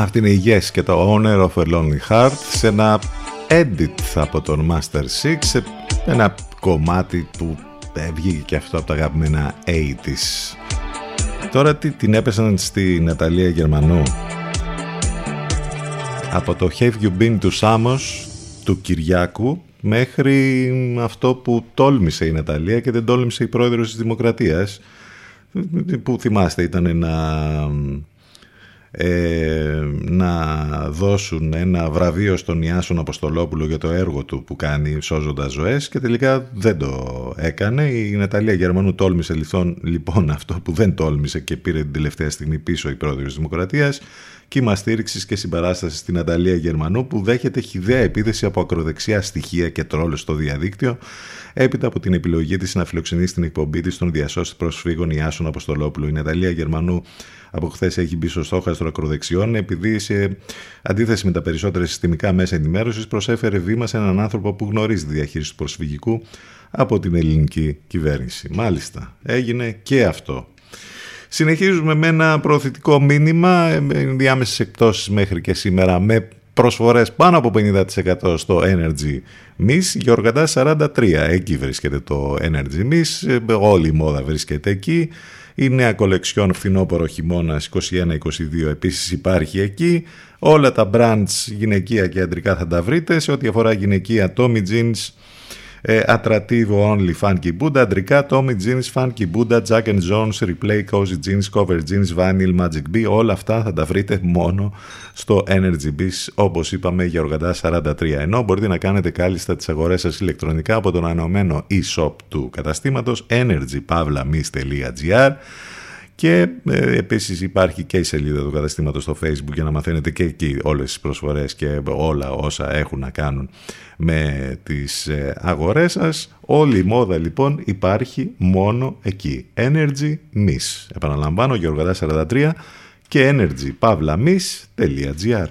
Speaker 1: Αυτή είναι η Yes και το Owner of a Lonely Heart σε ένα edit από τον Master 6 σε ένα κομμάτι που βγήκε και αυτό από τα αγαπημένα 80's. Τώρα τι, την έπεσαν στη Ναταλία Γερμανού από το Have You Been to Samos του Κυριάκου μέχρι αυτό που τόλμησε η Ναταλία και δεν τόλμησε η πρόεδρος της Δημοκρατίας που θυμάστε ήταν να ε, να δώσουν ένα βραβείο στον Ιάσον Αποστολόπουλο για το έργο του που κάνει σώζοντας ζωές και τελικά δεν το έκανε. Η Ναταλία Γερμανού τόλμησε λοιπόν, λοιπόν αυτό που δεν τόλμησε και πήρε την τελευταία στιγμή πίσω η πρόεδρος της Δημοκρατίας κύμα στήριξης και συμπαράστασης στην Ναταλία Γερμανού που δέχεται χιδέα επίθεση από ακροδεξιά στοιχεία και τρόλου στο διαδίκτυο έπειτα από την επιλογή της να φιλοξενήσει την εκπομπή της στον διασώστη προσφύγων Ιάσον Αποστολόπουλο. Η Ναταλία Γερμανού από χθες έχει μπει στο στόχαστρο ακροδεξιών, επειδή σε αντίθεση με τα περισσότερα συστημικά μέσα ενημέρωσης προσέφερε βήμα σε έναν άνθρωπο που γνωρίζει τη διαχείριση του προσφυγικού από την ελληνική κυβέρνηση. Μάλιστα, έγινε και αυτό. Συνεχίζουμε με ένα προωθητικό μήνυμα, με διάμεσες εκπτώσεις μέχρι και σήμερα, με προσφορές πάνω από 50% στο Energy Miss, Γιώργατα 43, εκεί βρίσκεται το Energy Miss, όλη η μόδα βρίσκεται εκεί. Η νέα κολεξιόν φθινόπωρο χειμώνας 21-22 επίσης υπάρχει εκεί. Όλα τα brands γυναικεία και αντρικά θα τα βρείτε. Σε ό,τι αφορά γυναικεία Tommy Jeans, ε, Attrativo Only Funky Buddha, αντρικά Tommy Jeans, Funky Buddha, Jack and Jones, Replay Cozy Jeans, Cover Jeans, Vinyl, Magic B, όλα αυτά θα τα βρείτε μόνο στο Energy Biz, όπως είπαμε για οργαντά 43. Ενώ μπορείτε να κάνετε κάλλιστα τις αγορές σας ηλεκτρονικά από τον ανωμένο e-shop του καταστήματος energypavlamis.gr και ε, επίσης υπάρχει και η σελίδα του καταστήματος στο facebook για να μαθαίνετε και εκεί όλες τις προσφορές και όλα όσα έχουν να κάνουν με τις ε, αγορές σας. Όλη η μόδα λοιπόν υπάρχει μόνο εκεί. Energy Miss. Επαναλαμβάνω, Γιώργο 43 και energypavlamis.gr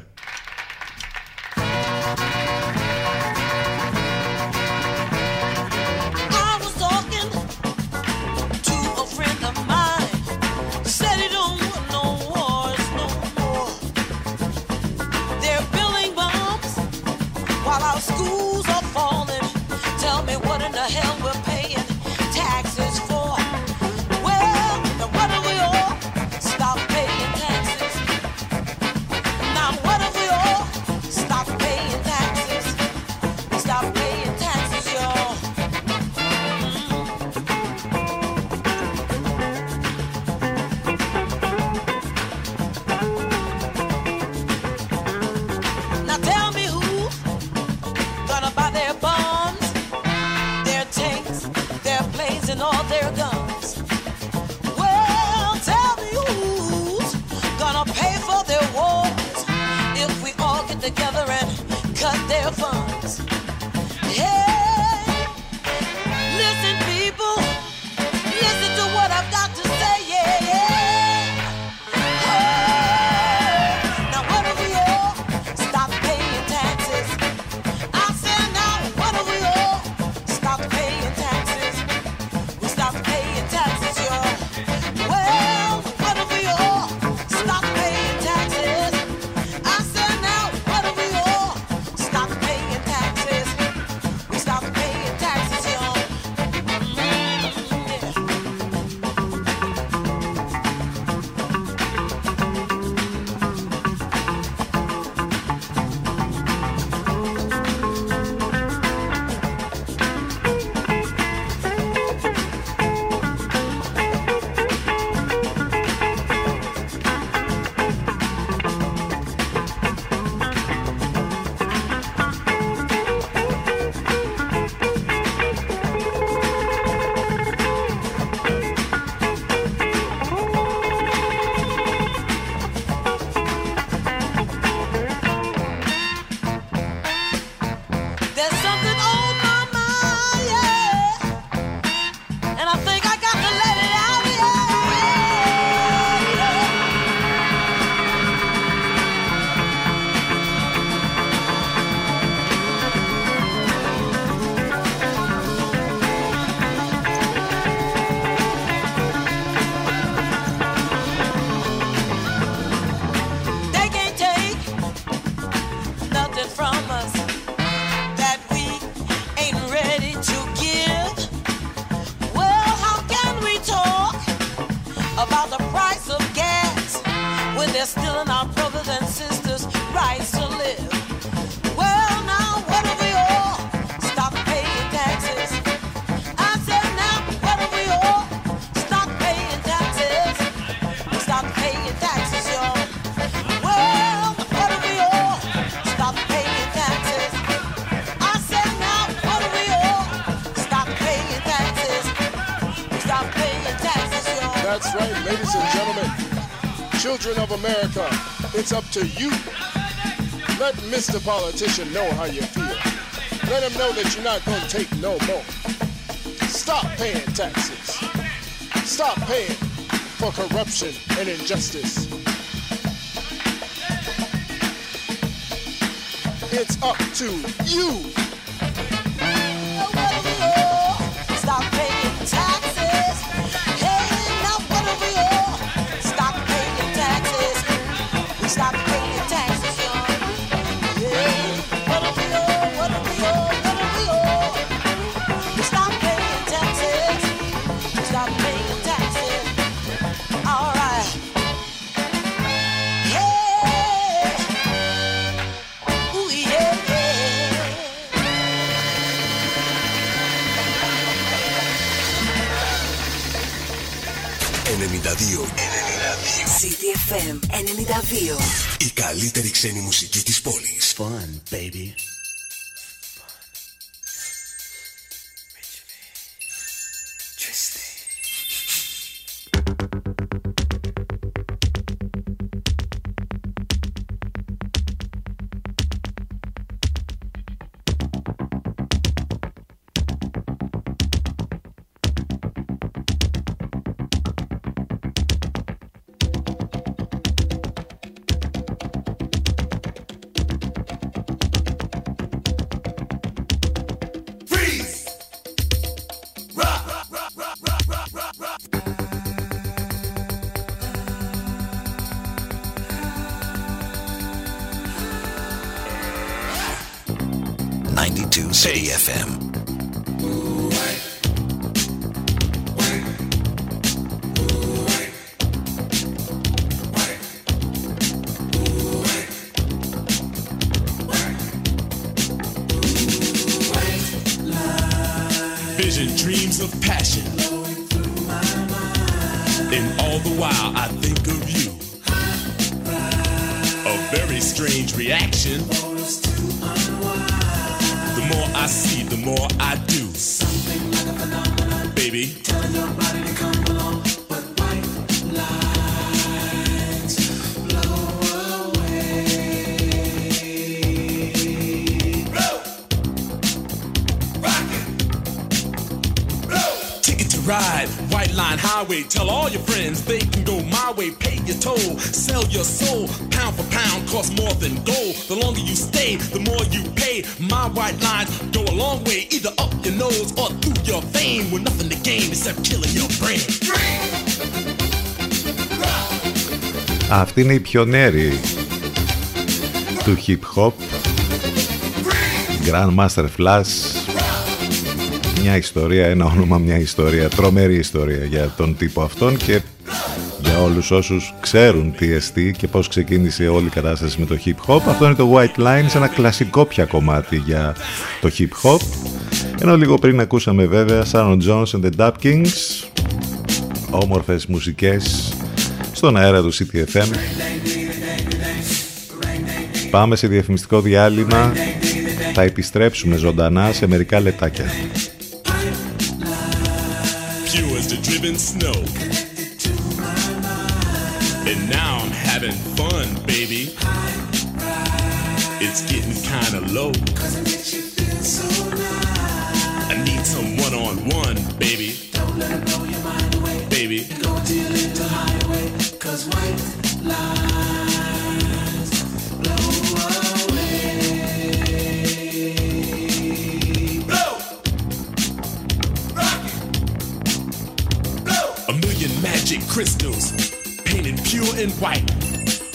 Speaker 5: to
Speaker 9: you. Let Mr. Politician know how you feel. Let him know that you're not going to take no more. Stop paying taxes. Stop paying for corruption and injustice. It's up to you.
Speaker 10: Ξένη μουσική 92 City. FM.
Speaker 11: Vision, dreams of passion. And all the while I think of you. A very strange reaction. Way. Pay your toll, sell your soul. Pound for pound costs more than gold. The longer you stay, the more you pay. My white lines go a long way, either up your nose or through your vein. With nothing to gain except killing your brain.
Speaker 1: Αυτή είναι η πιονέρη του hip hop. Grandmaster Flash. Μια ιστορία, ένα όνομα, μια ιστορία. Τρομερή ιστορία για τον τύπο αυτόν και για όλους όσους ξέρουν τι εστί και πώς ξεκίνησε όλη η κατάσταση με το hip hop. Αυτό είναι το White Lines, ένα κλασικό πια κομμάτι για το hip hop. Ενώ λίγο πριν ακούσαμε βέβαια Sharon Jones and the Dap Kings, όμορφες μουσικές στον αέρα του CTFM. Πάμε σε διαφημιστικό διάλειμμα. Θα επιστρέψουμε ζωντανά σε μερικά λεπτάκια.
Speaker 11: Pure as the driven snow. fun, baby. It's getting kinda low. I need someone on one, baby. Don't let it blow your mind away. Baby. Go to your little highway. Cause
Speaker 8: white lies blow away. Blow. Rock it. Blow.
Speaker 11: A million magic crystals painted pure and white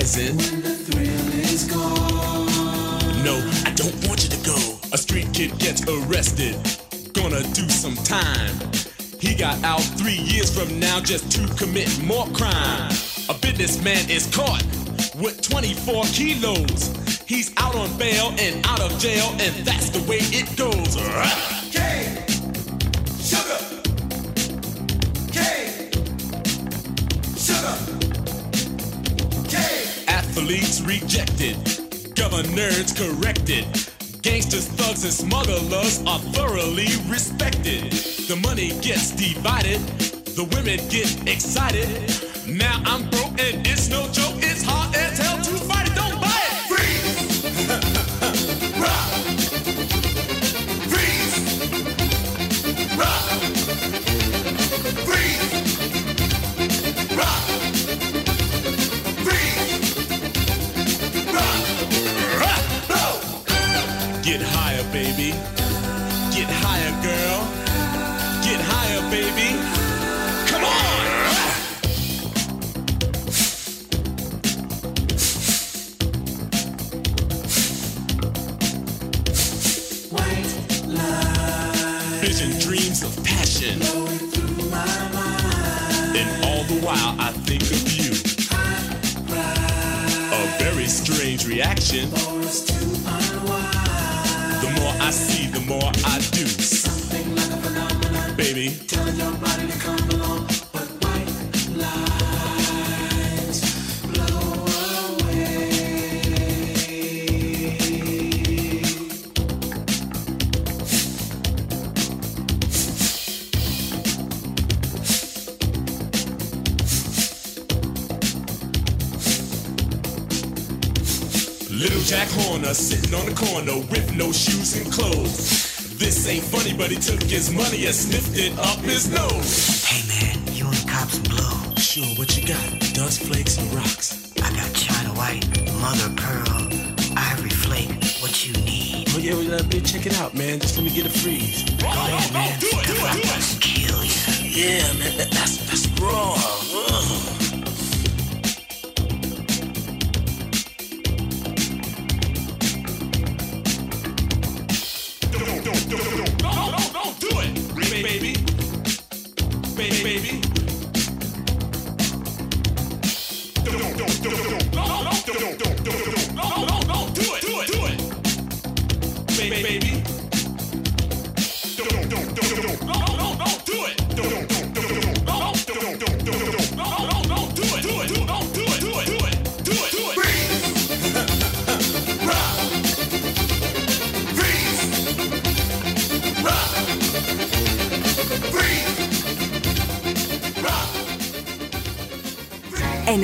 Speaker 11: rising.
Speaker 12: When the thrill is gone.
Speaker 11: No, I don't want you to go. A street kid gets arrested. Gonna do some time. He got out three years from now just to commit more crime. A businessman is caught with 24 kilos. He's out on bail and out of jail, and that's the way it goes. Athletes rejected, governors corrected. Gangsters, thugs, and smugglers are thoroughly respected. The money gets divided, the women get excited. Now I'm broke and it's no joke. It's hard while I think of you. A very strange reaction. The more I see, the more I sitting on the corner with no shoes and clothes. This ain't funny, but he took his money and sniffed it up his nose.
Speaker 13: Hey man, you and cops blow.
Speaker 11: Sure, what you got? Dust flakes and rocks.
Speaker 13: I got China White, Mother Pearl, Ivory Flake. What you need?
Speaker 11: Oh yeah, well, uh, bitch, check it out, man. Just let me get a freeze.
Speaker 13: Go ahead, man.
Speaker 11: do it, do it, do it.
Speaker 13: kill you.
Speaker 11: Yeah, man, that, that's that's raw.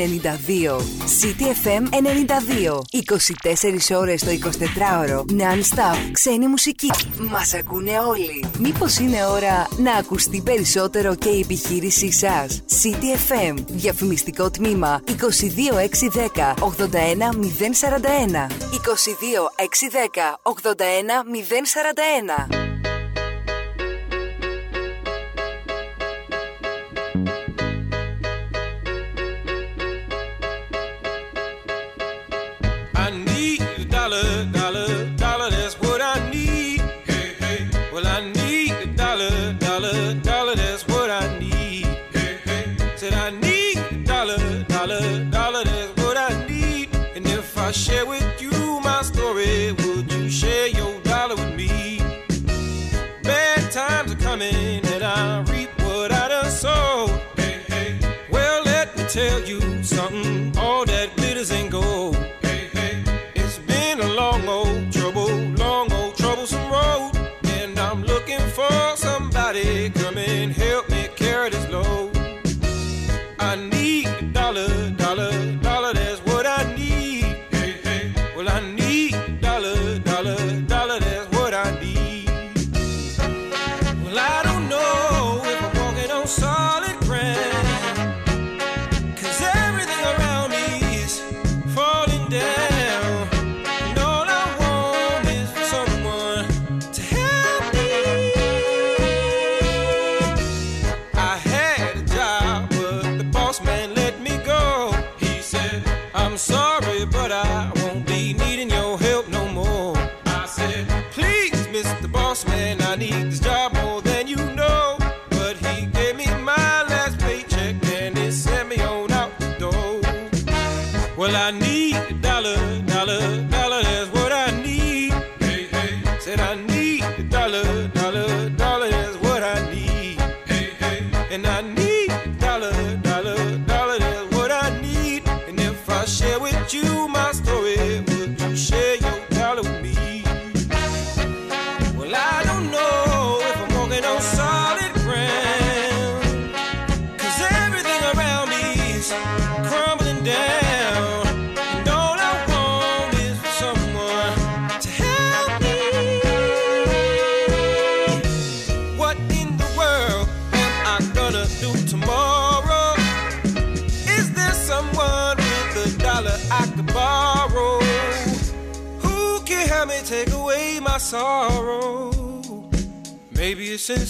Speaker 4: 92. City FM 92. 24 ώρες το 24ωρο. Non-stop. Ξένη μουσική. Μας ακούνε όλοι. Μήπως είναι ώρα να ακουστεί περισσότερο και η επιχείρησή σας; City FM. Διαφημιστικό τμήμα 22610 81041. 22610 81041.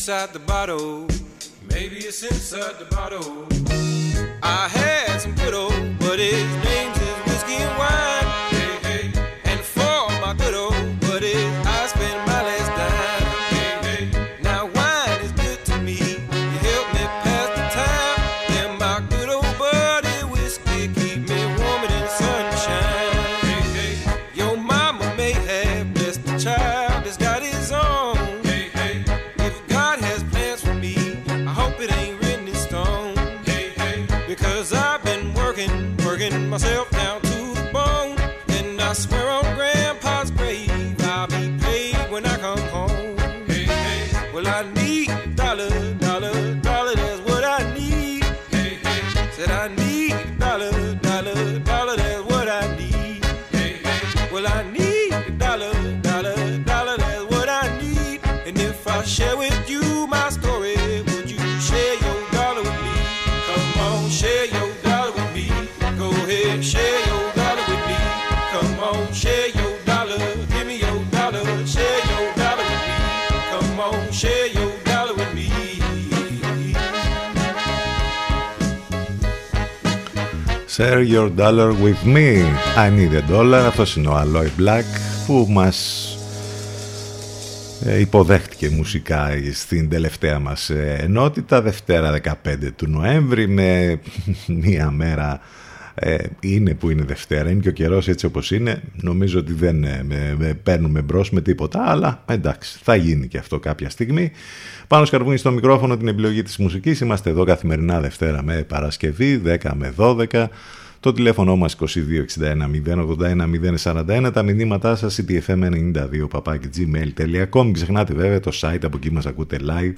Speaker 4: inside the bottle. Maybe it's inside the Need. Share your dollar with me.
Speaker 1: I need a dollar Αυτός είναι ο Alloy Black που μας ε, υποδέχτηκε μουσικά στην τελευταία μας ε, ενότητα Δευτέρα 15 του Νοέμβρη με μία μέρα ε, είναι που είναι Δευτέρα, είναι και ο καιρός έτσι όπως είναι. Νομίζω ότι δεν ε, παίρνουμε μπρος με τίποτα, αλλά εντάξει, θα γίνει και αυτό κάποια στιγμή. Πάνω σκαρβούνι στο μικρόφωνο την επιλογή της μουσικής. Είμαστε εδώ καθημερινά Δευτέρα με Παρασκευή, 10 με 12. Το τηλέφωνο μας 2261-081-041, τα μηνύματά σας ctfm92-gmail.com. Ξεχνάτε βέβαια το site, από εκεί μας ακούτε live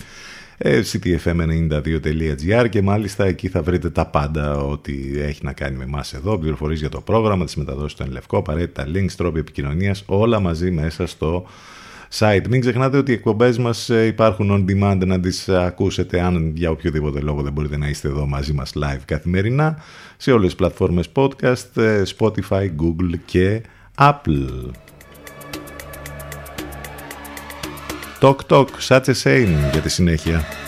Speaker 1: ε, ctfm92.gr και μάλιστα εκεί θα βρείτε τα πάντα ό,τι έχει να κάνει με εμάς εδώ, Πληροφορίες για το πρόγραμμα, τις μεταδόσεις του Ενλευκό, απαραίτητα links, τρόποι επικοινωνίας, όλα μαζί μέσα στο site. Μην ξεχνάτε ότι οι εκπομπές μας ε, υπάρχουν on demand να τις ακούσετε αν για οποιοδήποτε λόγο δεν μπορείτε να είστε εδώ μαζί μας live καθημερινά σε όλες τις πλατφόρμες podcast, ε, Spotify, Google και Apple. Τοκ τοκ, such a για τη συνέχεια.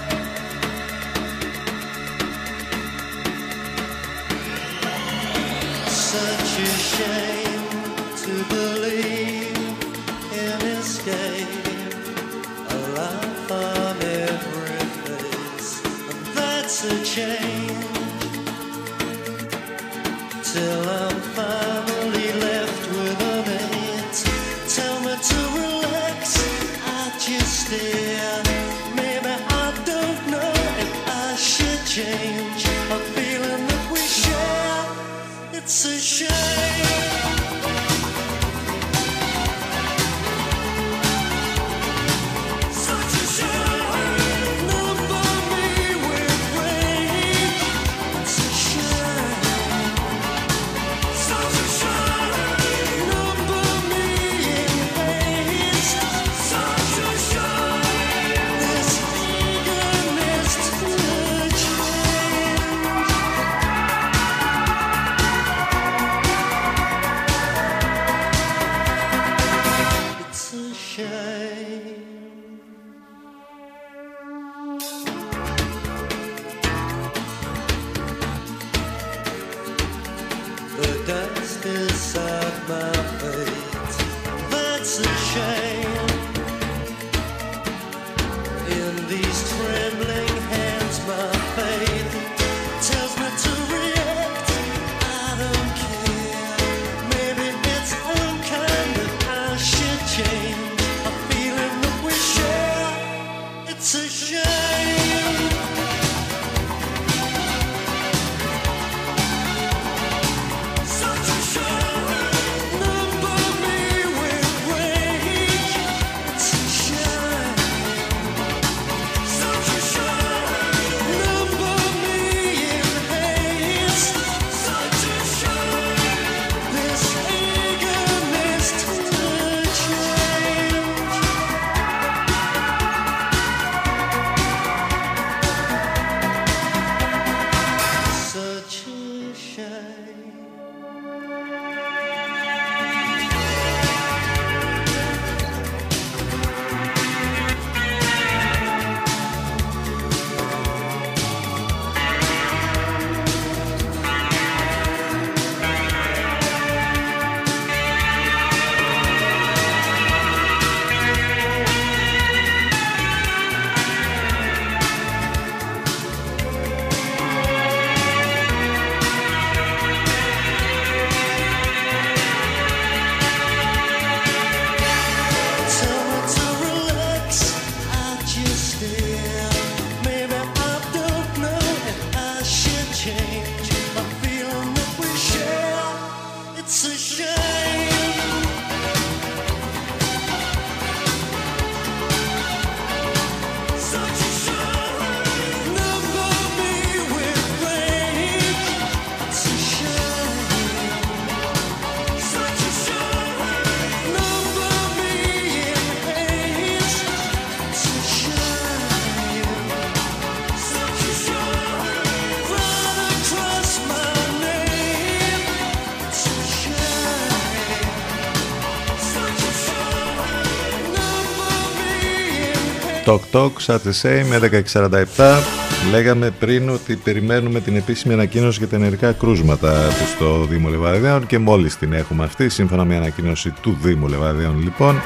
Speaker 1: Talk Talk, at the same, 11.47. Λέγαμε πριν ότι περιμένουμε την επίσημη ανακοίνωση για τα ενεργά κρούσματα στο Δήμο Λεβαδέων και μόλις την έχουμε αυτή, σύμφωνα με ανακοίνωση του Δήμου Λεβαδέων λοιπόν,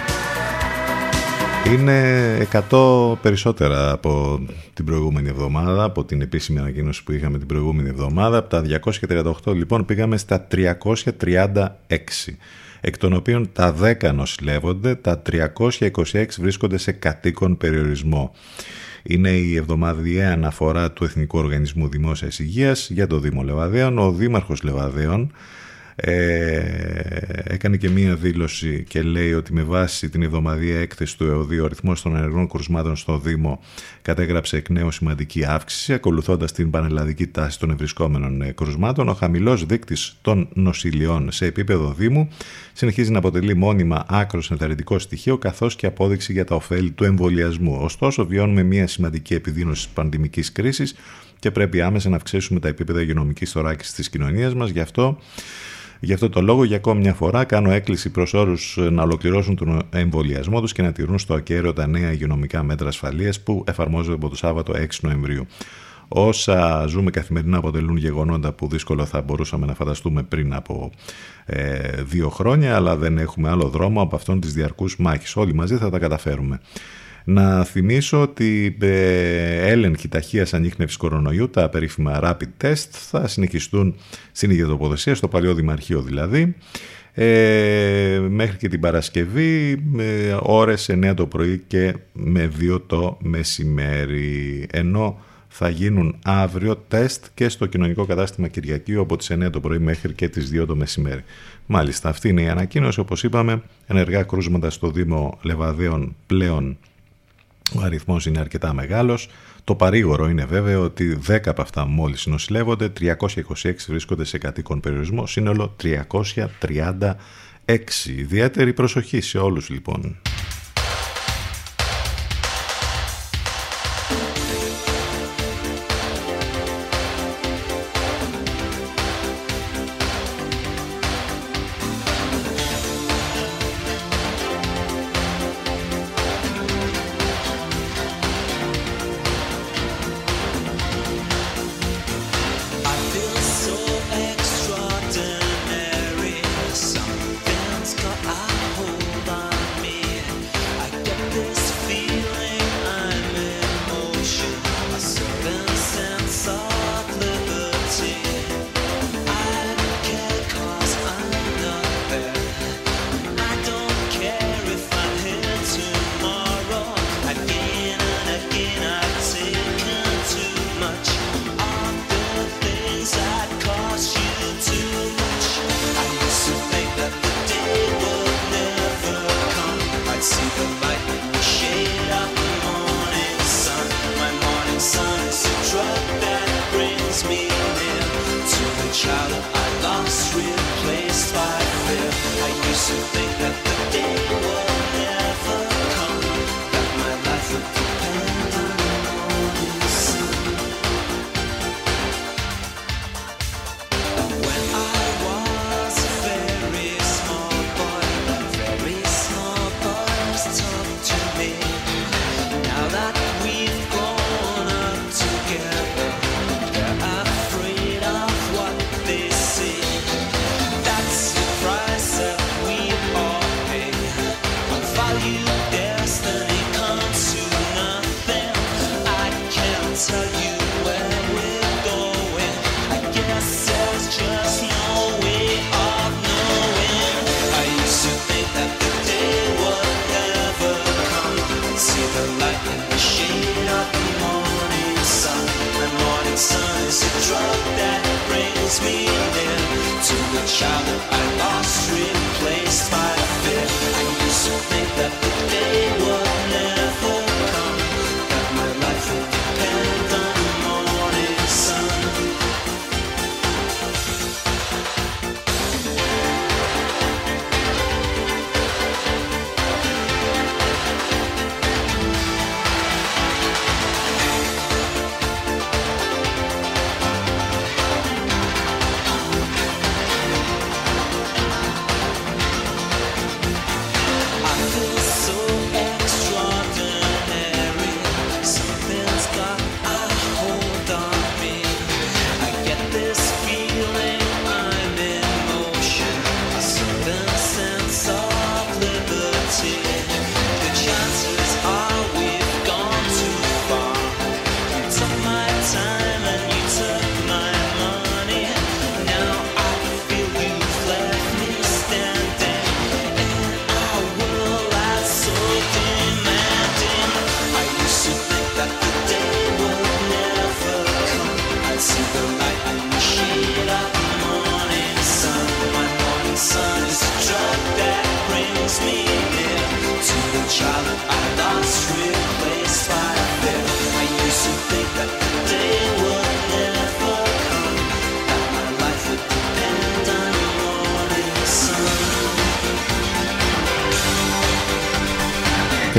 Speaker 1: είναι 100 περισσότερα από την προηγούμενη εβδομάδα, από την επίσημη ανακοίνωση που είχαμε την προηγούμενη εβδομάδα. Από τα 238 λοιπόν πήγαμε στα 336 εκ των οποίων τα 10 νοσηλεύονται, τα 326 βρίσκονται σε κατοίκον περιορισμό. Είναι η εβδομαδιαία αναφορά του Εθνικού Οργανισμού Δημόσιας Υγείας για το Δήμο Λεβαδέων. Ο Δήμαρχος Λεβαδέων ε, έκανε και μία δήλωση και λέει ότι με βάση την εβδομαδία έκθεση του ΕΟΔΗ ο αριθμός των ενεργών κρουσμάτων στο Δήμο κατέγραψε εκ νέου σημαντική αύξηση ακολουθώντας την πανελλαδική τάση των ευρισκόμενων ε, κρουσμάτων. Ο χαμηλός δείκτης των νοσηλειών σε επίπεδο Δήμου συνεχίζει να αποτελεί μόνιμα άκρος ενθαρρυντικό στοιχείο καθώς και απόδειξη για τα ωφέλη του εμβολιασμού. Ωστόσο βιώνουμε μία σημαντική επιδείνωση της πανδημικής κρίσης και πρέπει άμεσα να αυξήσουμε τα επίπεδα υγειονομικής θωράκισης της κοινωνίας μας. Γι' αυτό Γι' αυτό το λόγο για ακόμη μια φορά κάνω έκκληση προς όρους να ολοκληρώσουν τον εμβολιασμό τους και να τηρούν στο ακέραιο τα νέα υγειονομικά μέτρα ασφαλείας που εφαρμόζονται από το Σάββατο 6 Νοεμβρίου. Όσα ζούμε καθημερινά αποτελούν γεγονότα που δύσκολα θα μπορούσαμε να φανταστούμε πριν από ε, δύο χρόνια, αλλά δεν έχουμε άλλο δρόμο από αυτόν της διαρκούς μάχης. Όλοι μαζί θα τα καταφέρουμε. Να θυμίσω ότι ε, έλεγχοι ταχείας ανείχνευσης κορονοϊού, τα περίφημα rapid test, θα συνεχιστούν στην ίδια τοποθεσία, στο παλιό δημαρχείο δηλαδή, ε, μέχρι και την Παρασκευή, ε, ώρες 9 το πρωί και με 2 το μεσημέρι. Ενώ
Speaker 2: θα γίνουν αύριο τεστ και στο κοινωνικό κατάστημα Κυριακή από τις 9 το πρωί μέχρι και τις 2 το μεσημέρι. Μάλιστα, αυτή είναι η ανακοίνωση, όπως είπαμε, ενεργά κρούσματα στο Δήμο Λεβαδέων πλέον ο αριθμός είναι αρκετά μεγάλος. Το παρήγορο είναι βέβαιο ότι 10 από αυτά μόλις νοσηλεύονται, 326 βρίσκονται σε κατοίκον περιορισμό, σύνολο 336. Ιδιαίτερη προσοχή σε όλους λοιπόν.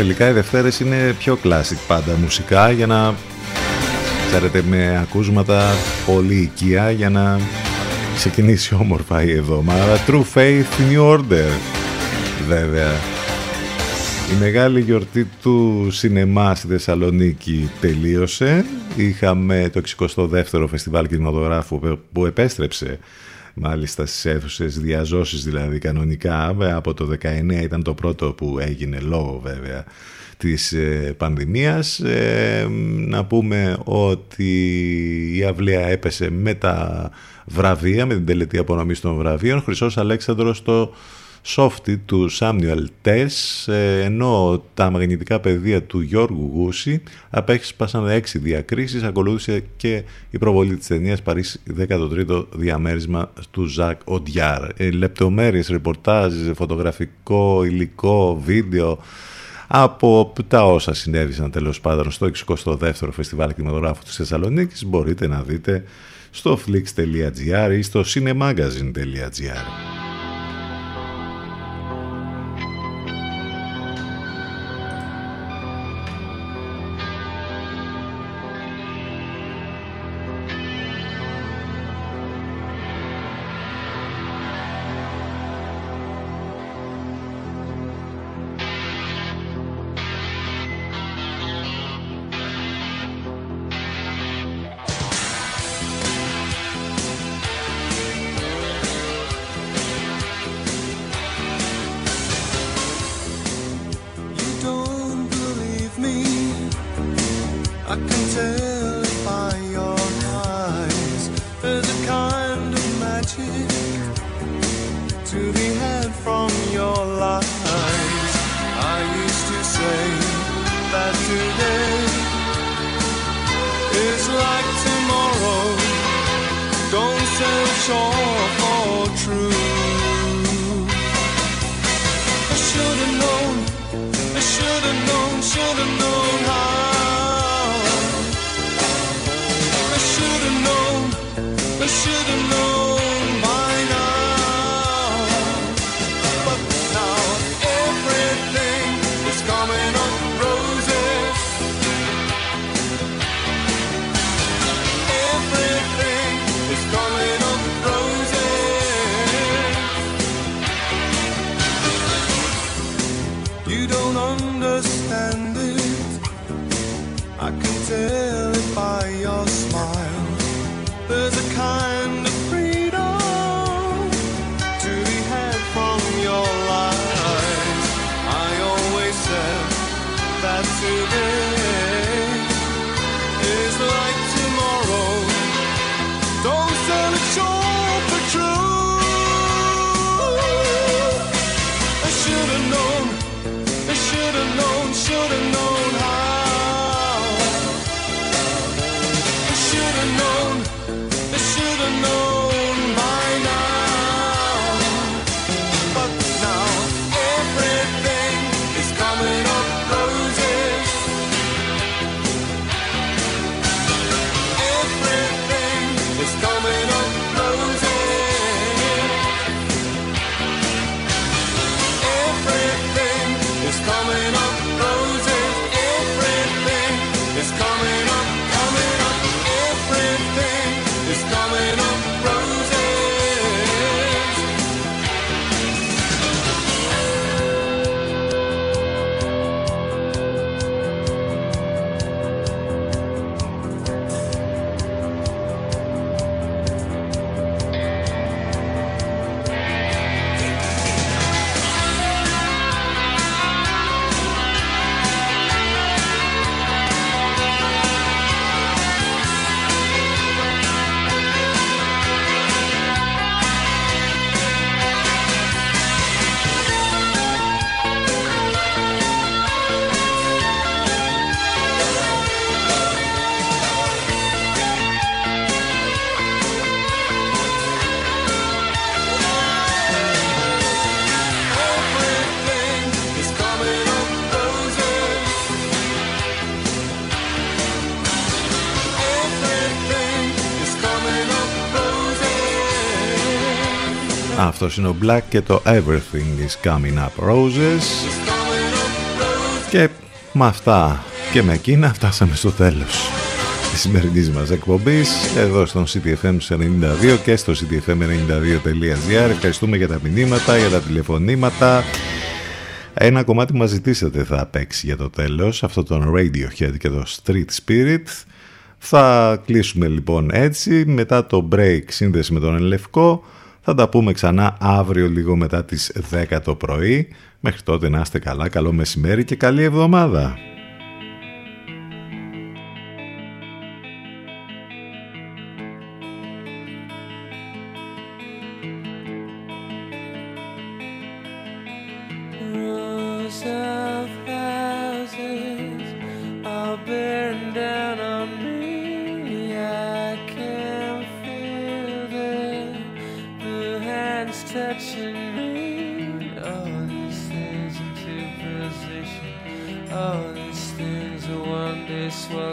Speaker 2: τελικά οι Δευτέρες είναι πιο classic πάντα μουσικά για να ξέρετε με ακούσματα πολύ οικία για να ξεκινήσει όμορφα η εβδομάδα. True Faith New Order βέβαια. Η μεγάλη γιορτή του σινεμά στη Θεσσαλονίκη τελείωσε. Είχαμε το 62ο Φεστιβάλ Κινηματογράφου που επέστρεψε μάλιστα στις αίθουσες διαζώσεις δηλαδή κανονικά. Από το 19 ήταν το πρώτο που έγινε λόγω βέβαια της ε, πανδημίας. Ε, να πούμε ότι η αυλαία έπεσε με τα βραβεία, με την τελετή απονομής των βραβείων. Χρυσός Αλέξανδρος το
Speaker 10: Softy του Samuel Tess, ε, ενώ τα μαγνητικά πεδία του Γιώργου Γούση απέχυσπασαν έξι διακρίσεις, ακολούθησε και η προβολή της ταινίας Παρίσι 13ο διαμέρισμα του Ζακ Οντιάρ. Ε, λεπτομέρειες, ρεπορτάζ, φωτογραφικό, υλικό, βίντεο, από τα όσα συνέβησαν τέλος πάντων στο 62ο Φεστιβάλ Κινηματογράφου της Θεσσαλονίκης μπορείτε να δείτε στο flix.gr ή στο cinemagazine.gr.
Speaker 1: roses.
Speaker 10: Αυτός είναι ο Black και το Everything is Coming Up Roses. Και με αυτά και με εκείνα φτάσαμε στο τέλος της σημερινής μας εκπομπής εδώ στον CTFM 92 και στο ctfm92.gr Ευχαριστούμε για τα μηνύματα, για τα τηλεφωνήματα ένα κομμάτι μας ζητήσατε θα παίξει για το τέλος αυτό τον Radiohead και το Street Spirit θα κλείσουμε λοιπόν έτσι μετά το break σύνδεση με τον Ελευκό θα τα πούμε ξανά αύριο λίγο μετά τις 10 το πρωί. Μέχρι τότε να είστε καλά, καλό μεσημέρι και καλή εβδομάδα
Speaker 5: touching me. All these things into position. All these things are one day swallowed.